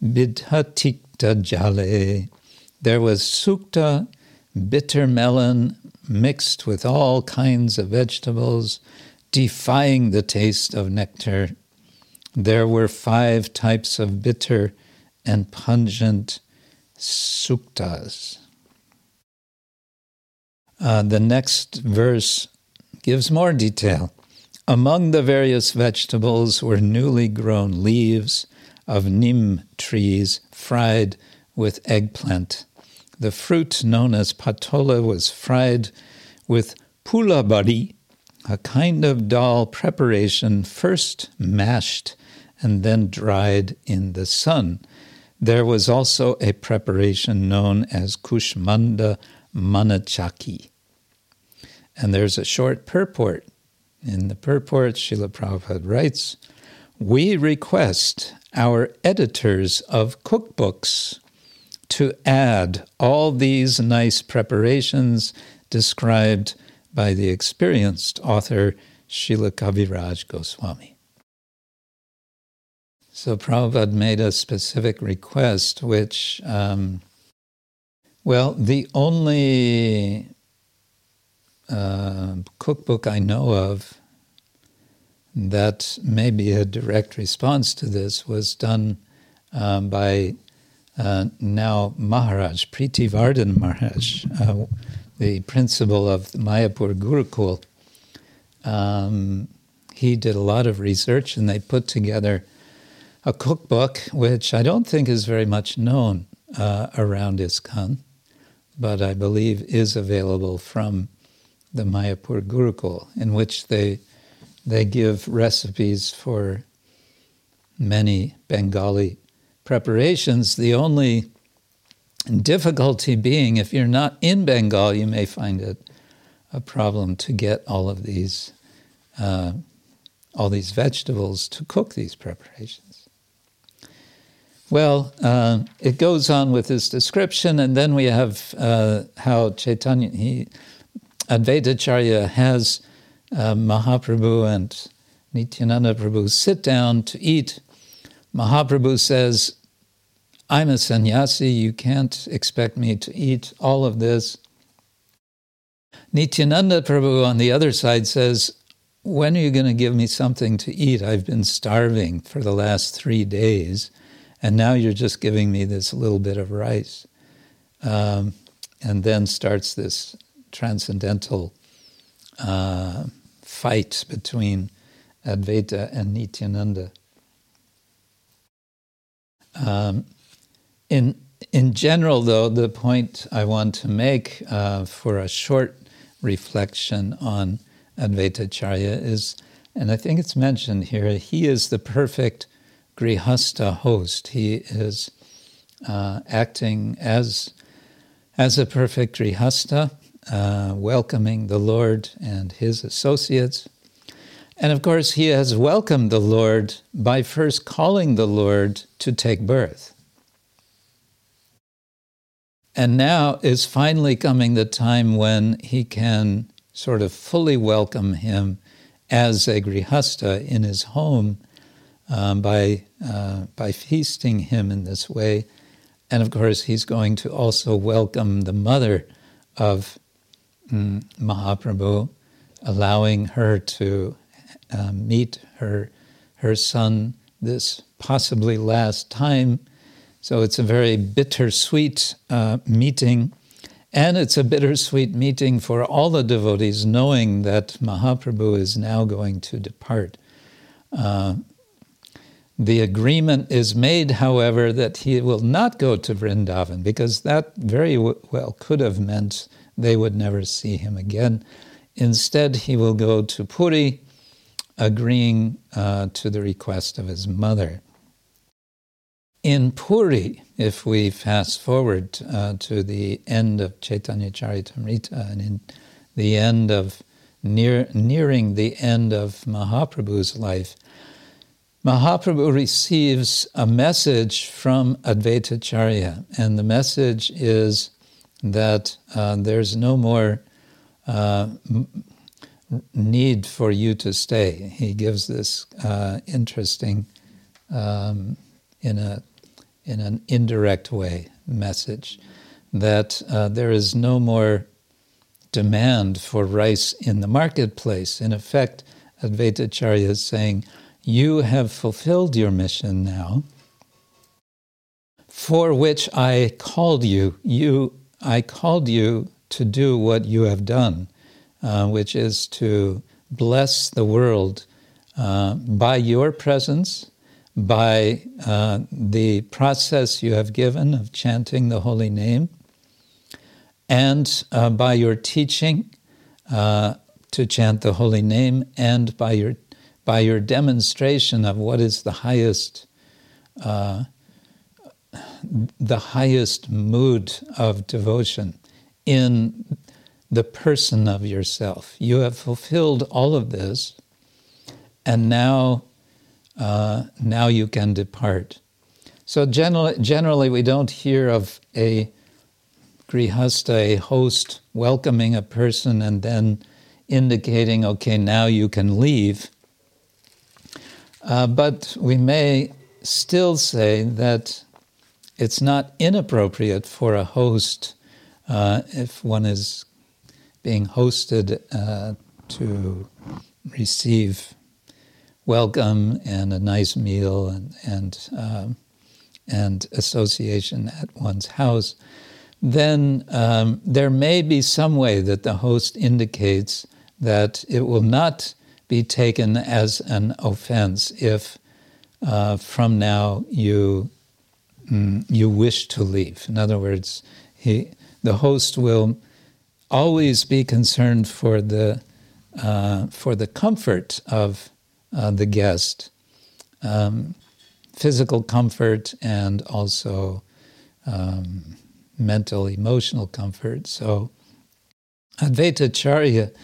bidhatikta jale. There was sukta, bitter melon, mixed with all kinds of vegetables, defying the taste of nectar. There were five types of bitter and pungent suktas. Uh, the next verse gives more detail. Among the various vegetables were newly grown leaves of neem trees fried with eggplant. The fruit known as patola was fried with pulabari, a kind of dal preparation first mashed and then dried in the sun. There was also a preparation known as kushmanda manachaki. And there's a short purport. In the purport, Srila Prabhupada writes We request our editors of cookbooks to add all these nice preparations described by the experienced author Srila Kaviraj Goswami. So Prabhupada made a specific request, which, um, well, the only uh, cookbook I know of that may be a direct response to this was done um, by uh, now Maharaj, Priti Vardhan Maharaj, uh, the principal of the Mayapur Gurukul. Um, he did a lot of research and they put together a cookbook, which I don't think is very much known uh, around ISKCON, but I believe is available from the Mayapur Gurukul, in which they they give recipes for many Bengali preparations. The only difficulty being, if you're not in Bengal, you may find it a problem to get all of these uh, all these vegetables to cook these preparations. Well, uh, it goes on with this description, and then we have uh, how Chaitanya he Advaitacharya has uh, Mahaprabhu and Nityananda Prabhu sit down to eat. Mahaprabhu says, I'm a sannyasi, you can't expect me to eat all of this. Nityananda Prabhu on the other side says, when are you going to give me something to eat? I've been starving for the last three days, and now you're just giving me this little bit of rice. Um, and then starts this transcendental uh, fight between Advaita and Nityananda. Um, in in general, though, the point I want to make uh, for a short reflection on Advaitacharya is, and I think it's mentioned here, he is the perfect grihasta host. He is uh, acting as as a perfect grihasta, uh, welcoming the Lord and his associates. And of course, he has welcomed the Lord by first calling the Lord to take birth. And now is finally coming the time when he can sort of fully welcome him as a grihasta in his home um, by, uh, by feasting him in this way. And of course, he's going to also welcome the mother of mm, Mahaprabhu, allowing her to uh, meet her, her son this possibly last time so it's a very bittersweet uh, meeting. And it's a bittersweet meeting for all the devotees, knowing that Mahaprabhu is now going to depart. Uh, the agreement is made, however, that he will not go to Vrindavan, because that very well could have meant they would never see him again. Instead, he will go to Puri, agreeing uh, to the request of his mother. In Puri, if we fast forward uh, to the end of Chaitanya Charitamrita and in the end of near, nearing the end of Mahaprabhu's life, Mahaprabhu receives a message from Advaitacharya, and the message is that uh, there's no more uh, need for you to stay. He gives this uh, interesting, um, in a in an indirect way message that uh, there is no more demand for rice in the marketplace. In effect, Advaita Advaitacharya is saying, You have fulfilled your mission now, for which I called you. You I called you to do what you have done, uh, which is to bless the world uh, by your presence by uh, the process you have given of chanting the holy name and uh, by your teaching uh, to chant the holy name and by your by your demonstration of what is the highest uh, the highest mood of devotion in the person of yourself. You have fulfilled all of this, and now uh, now you can depart. So generally, generally, we don't hear of a grihasta, a host, welcoming a person and then indicating, okay, now you can leave. Uh, but we may still say that it's not inappropriate for a host, uh, if one is being hosted, uh, to receive welcome and a nice meal and and um, and association at one's house, then um, there may be some way that the host indicates that it will not be taken as an offense if uh, from now you mm, you wish to leave. In other words, he the host will always be concerned for the uh, for the comfort of uh, the guest, um, physical comfort and also um, mental, emotional comfort. So, Advaitacharya,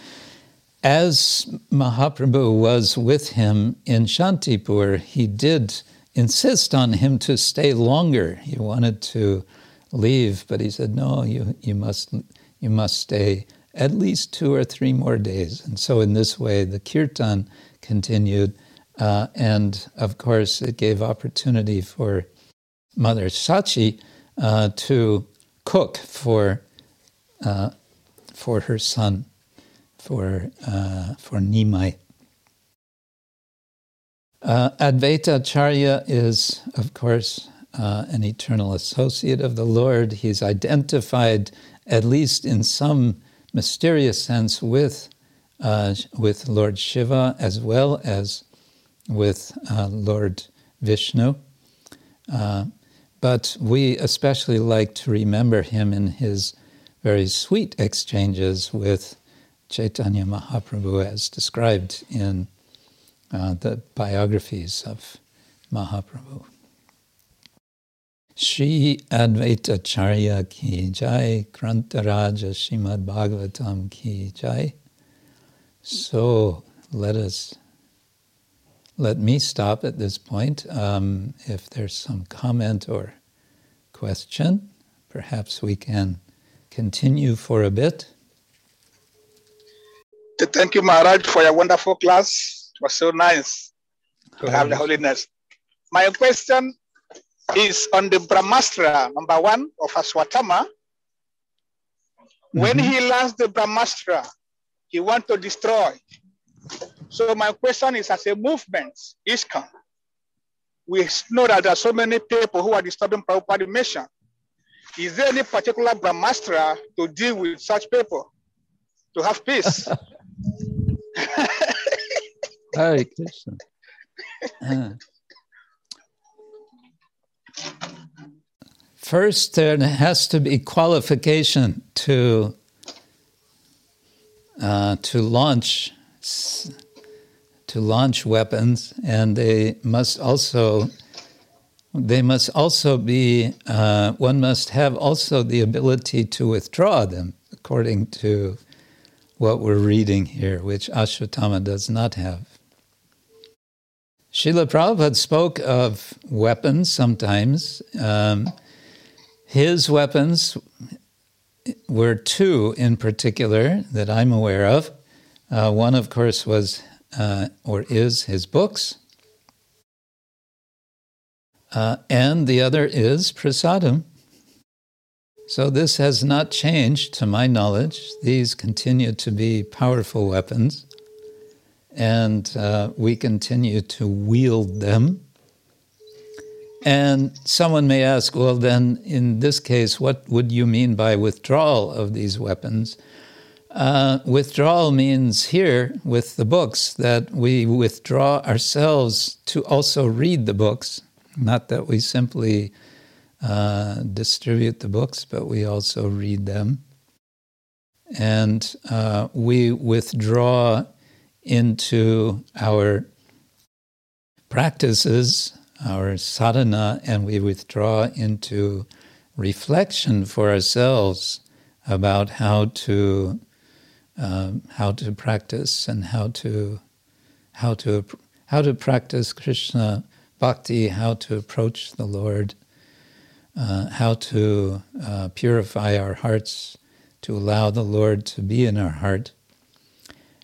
as Mahaprabhu was with him in Shantipur, he did insist on him to stay longer. He wanted to leave, but he said, "No, you you must you must stay at least two or three more days." And so, in this way, the kirtan continued. Uh, and of course, it gave opportunity for Mother Sachi uh, to cook for, uh, for her son, for, uh, for Nimai. Uh, Advaita Acharya is, of course, uh, an eternal associate of the Lord. He's identified, at least in some mysterious sense, with uh, with Lord Shiva as well as with uh, Lord Vishnu. Uh, but we especially like to remember him in his very sweet exchanges with Chaitanya Mahaprabhu, as described in uh, the biographies of Mahaprabhu. Shri Advaita Charya ki jai, Grantharaja Shrimad Bhagavatam ki jai. So let us, let me stop at this point. Um, if there's some comment or question, perhaps we can continue for a bit. Thank you, Maharaj, for your wonderful class. It was so nice to have the holiness. My question is on the Brahmastra, number one of Ashwatthama. When Mhm. he learns the Brahmastra, he wants to destroy. So my question is, as a movement, ISKCON, we know that there are so many people who are disturbing Prabhupada mission. Is there any particular Brahmastra to deal with such people, to have peace? Hare Krishna. Uh, First, there has to be qualification to uh, to launch to launch weapons, and they must also they must also be uh, one must have also the ability to withdraw them, according to what we're reading here, which Ashwatthama does not have. Srila Prabhupada spoke of weapons sometimes. Um, his weapons were two in particular that I'm aware of. Uh, one, of course, was uh, or is his books, uh, and the other is prasadam. So this has not changed, to my knowledge. These continue to be powerful weapons, and uh, we continue to wield them. And someone may ask, well, then in this case, what would you mean by withdrawal of these weapons? Uh, withdrawal means here with the books that we withdraw ourselves to also read the books, not that we simply uh, distribute the books, but we also read them. And uh, we withdraw into our practices, our sadhana, and we withdraw into reflection for ourselves about how to um, how to practice and how to how to how to practice Krishna bhakti, how to approach the Lord, uh, how to uh, purify our hearts, to allow the Lord to be in our heart,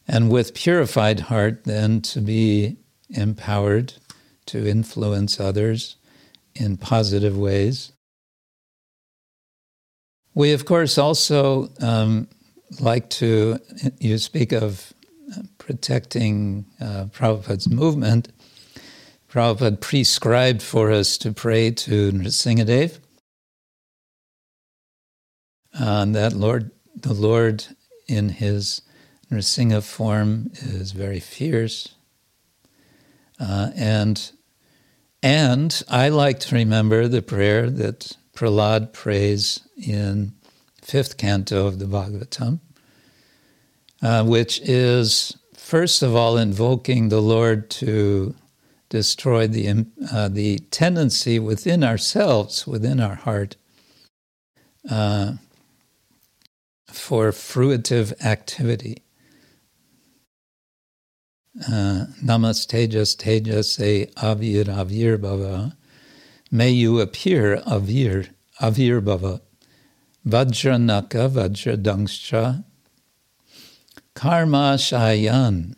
and with purified heart, then to be empowered to influence others in positive ways. We, of course, also um, like to, you speak of protecting uh, Prabhupada's movement. Prabhupada prescribed for us to pray to Nrsingadev. Uh, that Lord, the Lord in his Nrsinga form is very fierce. Uh, and and I like to remember the prayer that Prahlad prays in fifth canto of the Bhagavatam, uh, which is first of all invoking the Lord to destroy the uh, the tendency within ourselves, within our heart, uh, for fruitive activity. Uh, Namas Tejas Tejas a Avir Avir Bhava. May you appear Avir Avir Bhava. Vajranaka Vajradangscha. Karma Shayan.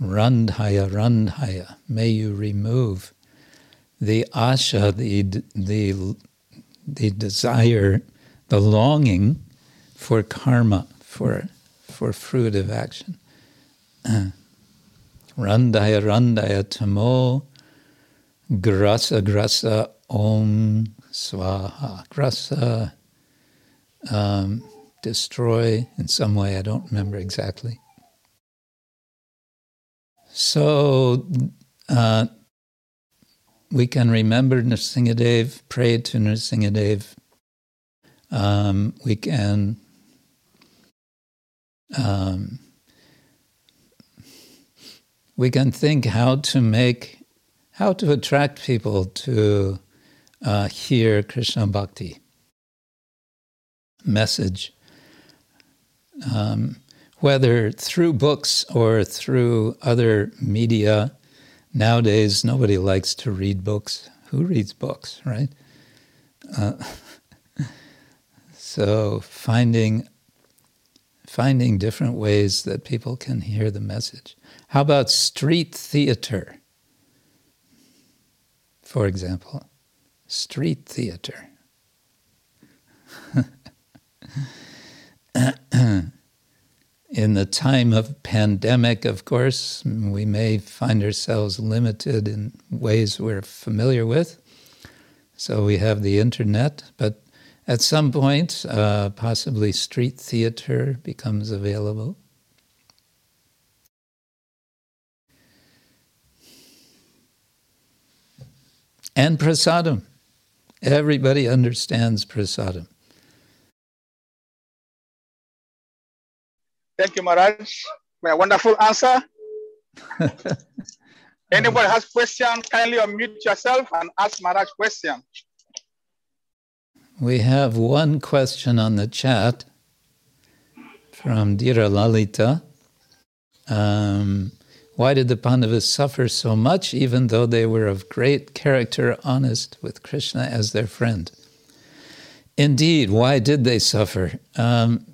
Randhaya Randhaya. May you remove the asha, the, the, the desire, the longing for karma, for, for fruitive action. Randaya Randaya Tamo Grasa Grasa Om Swaha. Grasa, um, destroy in some way, I don't remember exactly. So uh, we can remember Nrsingadev, pray to Nrsingadev. Um, we can um, we can think how to make how to attract people to uh, hear Krishna Bhakti message, um, whether through books or through other media. Nowadays, nobody likes to read books. Who reads books, right? Uh, so finding finding different ways that people can hear the message. How about street theater? For example, street theater. in the time of pandemic, of course, we may find ourselves limited in ways we're familiar with. So we have the internet, but at some point, uh, possibly street theater becomes available. And prasadam. Everybody understands prasadam. Thank you, Maharaj, a wonderful answer. Anybody has question, kindly unmute yourself and ask Maharaj question. We have one question on the chat from Dira Lalita. Um, why did the Pandavas suffer so much, even though they were of great character, honest with Krishna as their friend? Indeed, why did they suffer? Um,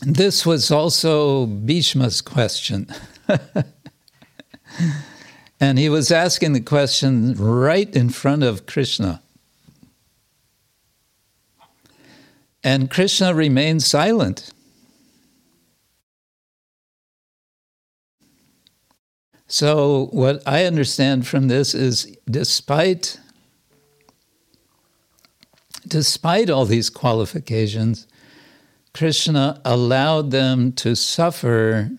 this was also Bhishma's question. and he was asking the question right in front of Krishna. And Krishna remained silent. So, what I understand from this is despite, despite all these qualifications, Krishna allowed them to suffer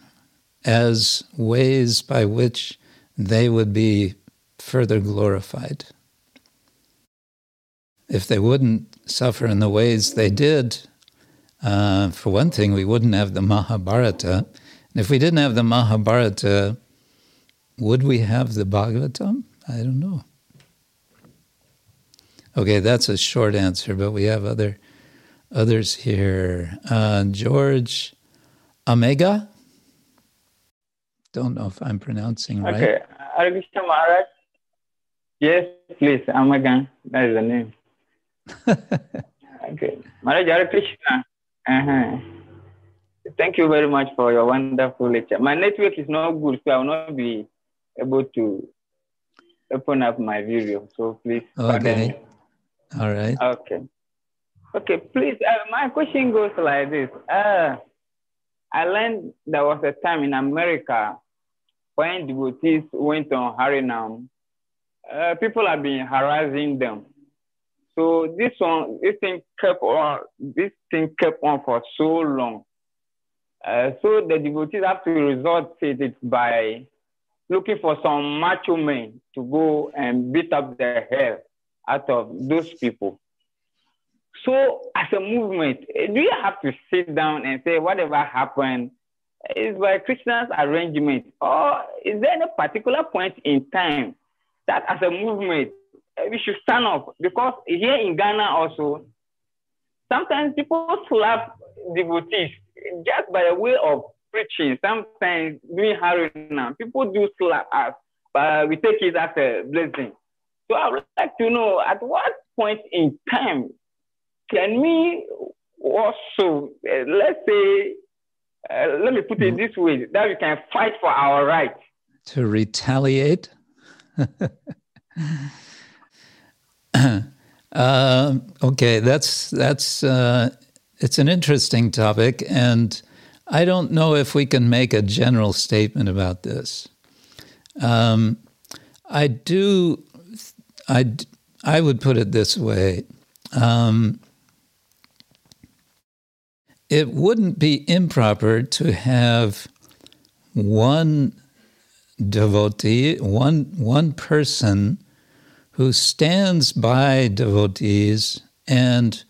as ways by which they would be further glorified. If they wouldn't suffer in the ways they did, uh, for one thing, we wouldn't have the Mahabharata. And if we didn't have the Mahabharata, would we have the Bhagavatam? I don't know. Okay, that's a short answer, but we have other others here. Uh, George Omega. Don't know if I'm pronouncing right. Okay, Hare Maharaj. Yes, please, Omega. That is the name. okay, Maharaj Hare Krishna. Uh-huh. Thank you very much for your wonderful lecture. My network is not good, so I will not be able to open up my video. So please. Okay. All right. Okay. Okay, please. Uh, my question goes like this. Uh, I learned there was a time in America when devotees went on Harinam, uh, people have been harassing them. So this one, this thing kept on, this thing kept on for so long. Uh, so the devotees have to resort to it by looking for some macho men to go and beat up the hell out of those people. So, as a movement, eh, do you have to sit down and say whatever happened eh, is by Krishna's arrangement, or is there any particular point in time that, as a movement, eh, we should stand up? Because here in Ghana also, sometimes people slap devotees just by way of preaching. Sometimes doing Harinam, people do slap us, but we take it as a blessing. So I would like to know at what point in time can we also, uh, let's say, uh, let me put it this way, that we can fight for our rights? To retaliate? uh, okay, that's that's uh, it's an interesting topic, and I don't know if we can make a general statement about this. Um, I do, I, I would put it this way. Um, it wouldn't be improper to have one devotee, one, one person who stands by devotees and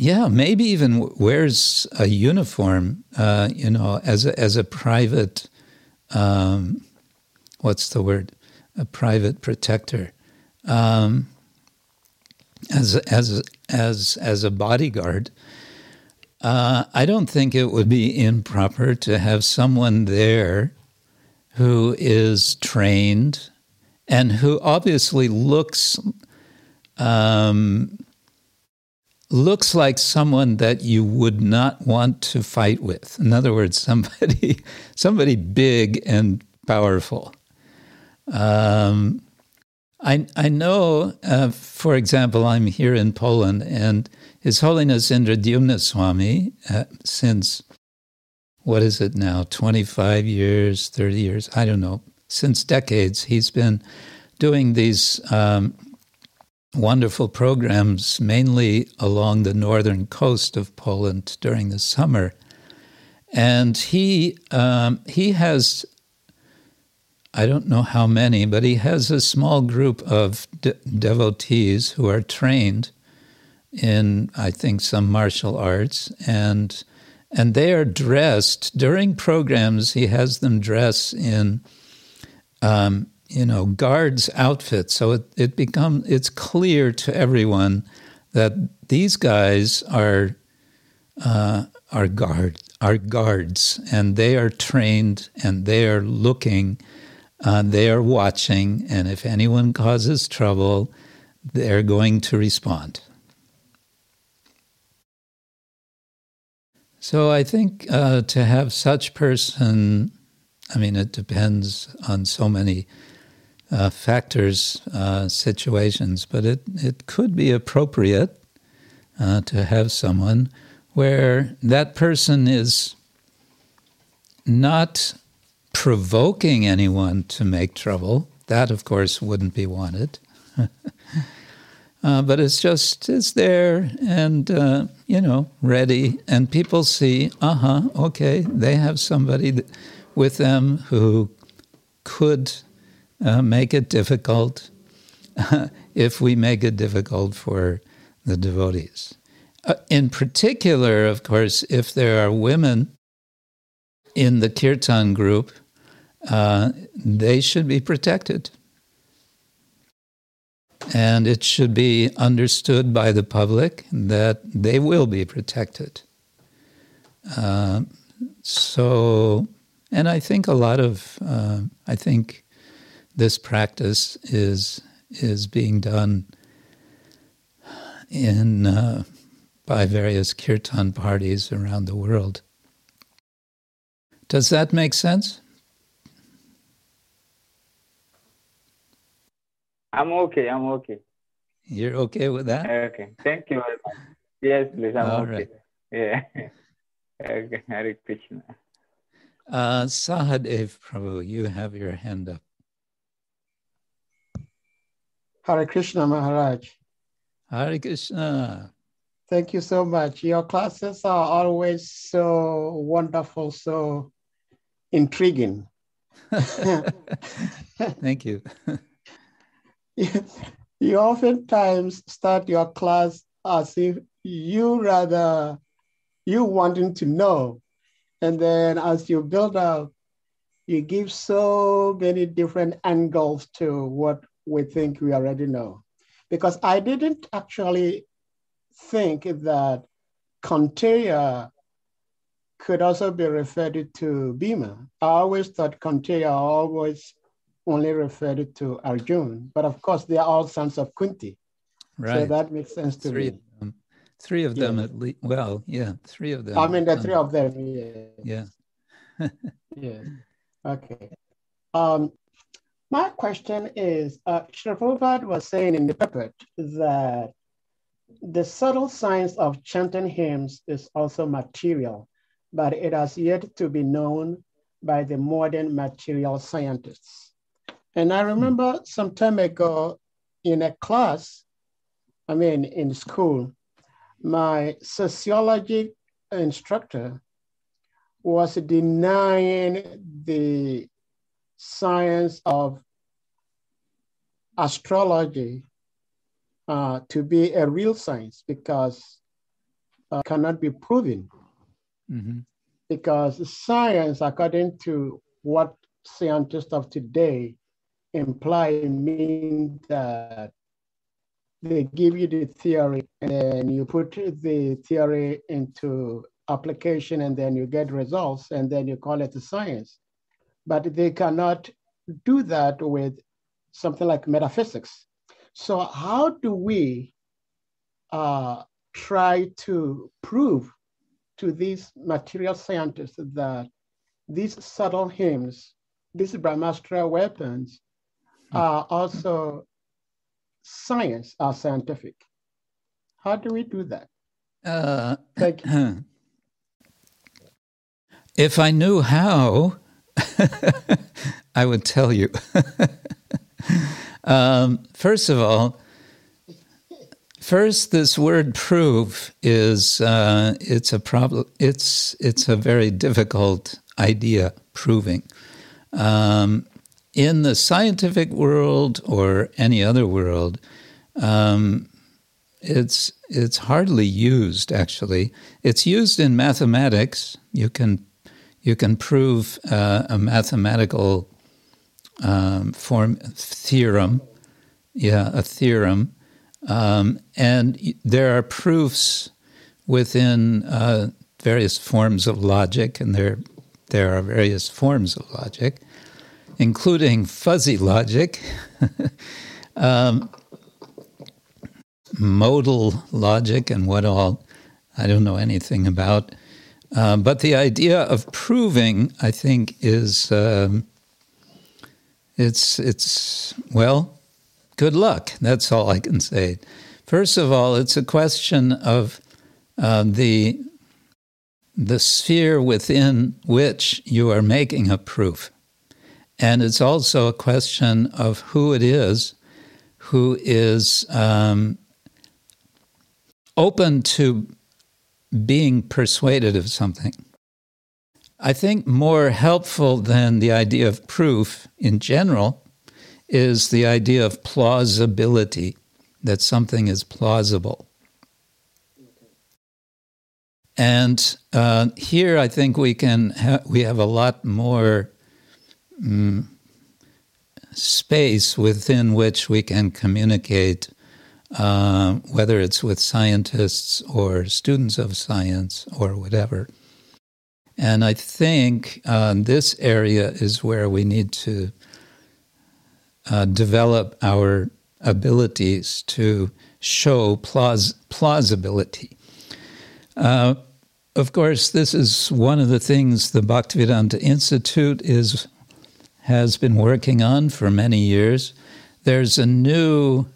yeah, maybe even wears a uniform, uh, you know, as a, as a private, um, what's the word, a private protector, um, as as as as a bodyguard. Uh, I don't think it would be improper to have someone there who is trained and who obviously looks um, looks like someone that you would not want to fight with. In other words, somebody somebody big and powerful. Um, I I know, uh, for example, I'm here in Poland, and His Holiness Indradyumna Swami, uh, since what is it now, 25 years, 30 years, I don't know, since decades, he's been doing these um, wonderful programs, mainly along the northern coast of Poland during the summer. And he um, he has, I don't know how many, but he has a small group of de- devotees who are trained in, I think, some martial arts, and and they are dressed during programs. He has them dress in um, you know, guards' outfits. So it, it become it's clear to everyone that these guys are uh, are guard are guards, and they are trained, and they are looking, uh, they are watching, and if anyone causes trouble, they're going to respond. So I think uh, to have such person, I mean, it depends on so many uh, factors, uh, situations, but it, it could be appropriate uh, to have someone where that person is not provoking anyone to make trouble. That, of course, wouldn't be wanted. Uh, but it's just it's there and uh, you know ready, and people see, uh huh, okay, they have somebody with them who could uh, make it difficult if we make it difficult for the devotees. Uh, in particular, of course, if there are women in the kirtan group, uh, they should be protected. And it should be understood by the public that they will be protected. Uh, so, and I think a lot of, uh, I think this practice is is being done in uh, by various kirtan parties around the world. Does that make sense? I'm okay. I'm okay. You're okay with that? Okay. Thank you very much. Yes, please. I'm All okay. right. Yeah. okay. Hare Krishna. Uh, Sahadev Prabhu, you have your hand up. Hare Krishna Maharaj. Hare Krishna. Thank you so much. Your classes are always so wonderful, so intriguing. Thank you. you oftentimes start your class as if you rather you wanting to know. And then as you build up, you give so many different angles to what we think we already know. Because I didn't actually think that Kaunteya could also be referred to Bhima. I always thought Kaunteya always only referred to Arjun, but of course they are all sons of Kunti. Right. So that makes sense to three me. of them. Three of them Yes. at least. Well, yeah, three of them. I mean, the Um, three of them, yeah. Yeah. Yes. Okay. Um, my question is, uh, Sri was saying in the purport that the subtle science of chanting hymns is also material. but it has yet to be known by the modern material scientists. And I remember some time ago in a class, I mean, in school, my sociology instructor was denying the science of astrology uh, to be a real science because uh, cannot be proven. Mm-hmm. Because science, according to what scientists of today imply, mean that they give you the theory and then you put the theory into application and then you get results and then you call it a science. But they cannot do that with something like metaphysics. So how do we uh, try to prove to these material scientists that these subtle hymns, these Brahmastra weapons, are also science, are scientific? How do we do that? Uh, Thank you. If I knew how, I would tell you. um, first of all, first, this word "prove" is uh, it's a problem. It's it's a very difficult idea. Proving. Um, in the scientific world or any other world, um, it's it's hardly used. Actually, it's used in mathematics. You can you can prove uh, a mathematical um, form theorem, yeah, a theorem, um, and there are proofs within uh, various forms of logic, and there there are various forms of logic, including fuzzy logic, um, modal logic, and what all I don't know anything about. Uh, but the idea of proving, I think, is um, it's it's well, good luck. That's all I can say. First of all, it's a question of uh, the the sphere within which you are making a proof, and it's also a question of who it is who is um, open to being persuaded of something. I think more helpful than the idea of proof in general is the idea of plausibility, that something is plausible. And uh, here, I think we can ha- we have a lot more um, space within which we can communicate uh, whether it's with scientists or students of science or whatever. And I think uh, this area is where we need to uh, develop our abilities to show plaus- plausibility. Uh, of course, this is one of the things the Bhaktivedanta Institute is has been working on for many years. There's a new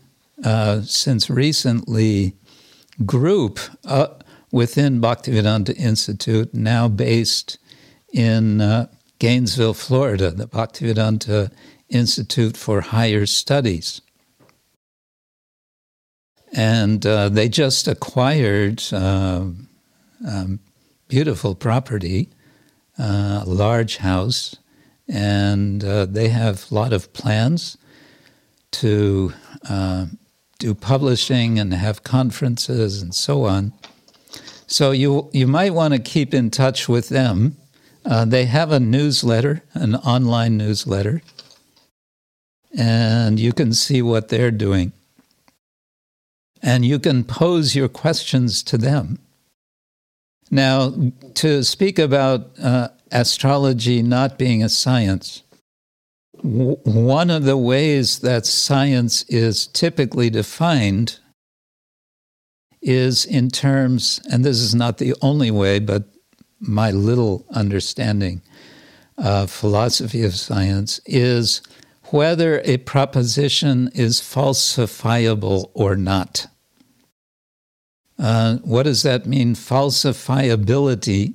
uh, since recently group uh, within Bhaktivedanta Institute, now based in uh, Gainesville, Florida, the Bhaktivedanta Institute for Higher Studies. And uh, they just acquired uh, um, beautiful property, a large house, and they have a lot of plans to do publishing and have conferences and so on. So you you might want to keep in touch with them. Uh, they have a newsletter, an online newsletter, and you can see what they're doing. And you can pose your questions to them. Now, to speak about uh, astrology not being a science, one of the ways that science is typically defined is in terms, and this is not the only way, but my little understanding of philosophy of science is whether a proposition is falsifiable or not. Uh, what does that mean? Falsifiability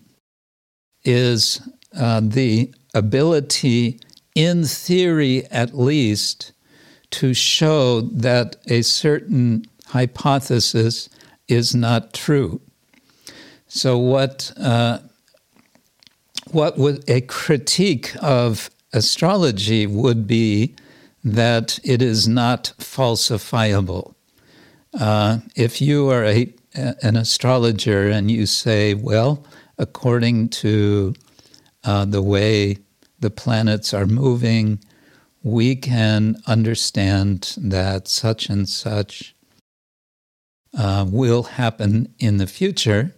is uh, the ability, in theory at least, to show that a certain hypothesis is not true. So, what uh, what would a critique of astrology would be that it is not falsifiable. Uh, if you are a, an astrologer and you say, well, according to uh, the way the planets are moving, we can understand that such and such uh, will happen in the future.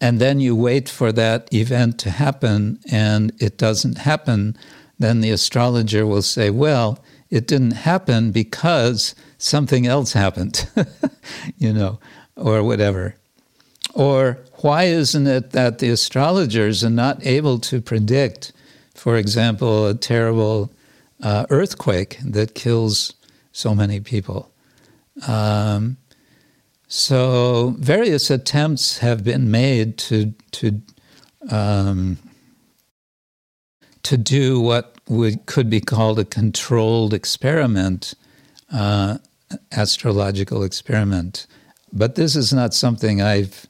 And then you wait for that event to happen and it doesn't happen, then the astrologer will say, well, it didn't happen because something else happened, you know, or whatever. Or why isn't it that the astrologers are not able to predict, for example, a terrible uh, earthquake that kills so many people? Um, so various attempts have been made to to um, to do what would could be called a controlled experiment, uh, astrological experiment, but this is not something I've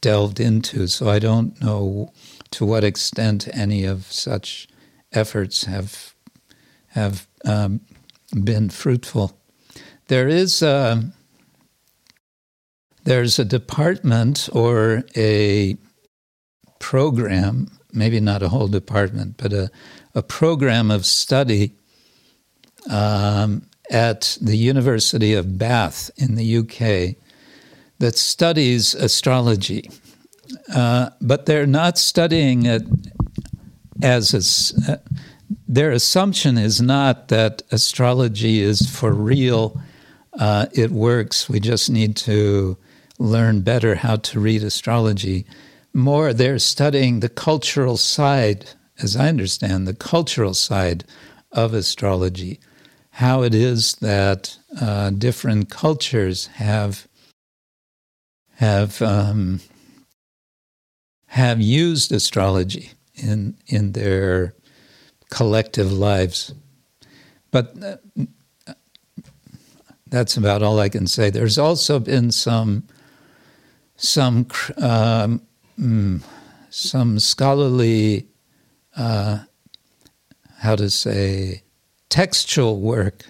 delved into, so I don't know to what extent any of such efforts have have um, been fruitful. There is. Uh, there's a department or a program, maybe not a whole department, but a, a program of study um, at the University of Bath in the UK that studies astrology. Uh, but they're not studying it as a, uh, their assumption is not that astrology is for real. Uh, it works. We just need to learn better how to read astrology. More, they're studying the cultural side, as I understand, the cultural side of astrology, how it is that uh, different cultures have have um, have used astrology in in their collective lives. But uh, that's about all I can say. There's also been some some um, mm, some scholarly uh, how to say textual work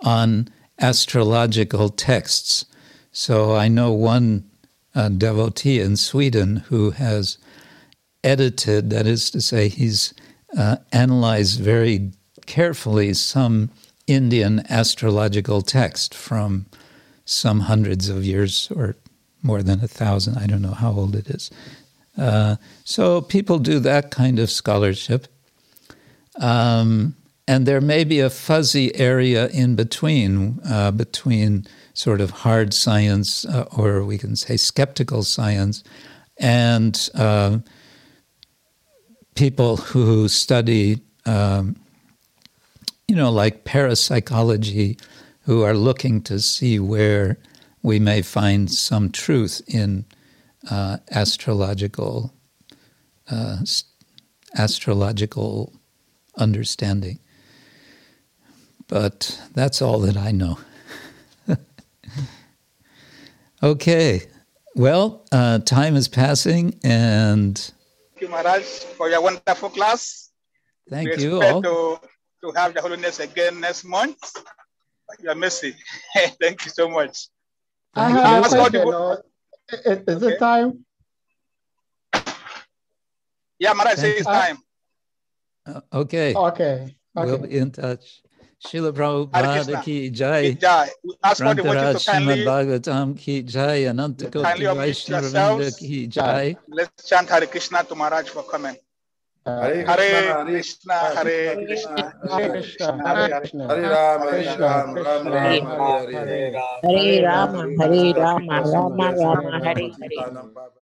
on astrological texts. So I know one uh, devotee in Sweden who has edited, that is to say, he's uh, analyzed very carefully some Indian astrological text from some hundreds of years or more than a thousand. I don't know how old it is. Uh, so people do that kind of scholarship. Um, and there may be a fuzzy area in between, uh, between sort of hard science, uh, or we can say skeptical science, and uh, people who study, um, you know, like parapsychology, who are looking to see where we may find some truth in uh, astrological uh, astrological understanding. But that's all that I know. Okay, well, uh, time is passing, and thank you, Maharaj, for your wonderful class. Thank we you all. To, to have the holiness again next month. Your mercy. thank you so much. I Thank have you. a question. uh, Is, is Okay. it time? Yeah, Maharaj, say it's time. Uh, okay, Okay. we'll be in touch. Srila Prabhupada ki jai. Jai. Srimad Bhagavatam ki jai. Anantakoti yourselves. ki jai. let's chant Hare Krishna to Maharaj for coming. Uh, Hare Hare Krishna, Krishna, Hare Krishna, Hare Krishna, Hare Krishna. Hare Ram, Hare Krishna, Ram, Ram Krishna, Hare Hare. Hare Rama, Hare Rama, Rama Rama, Hare Hare. Hare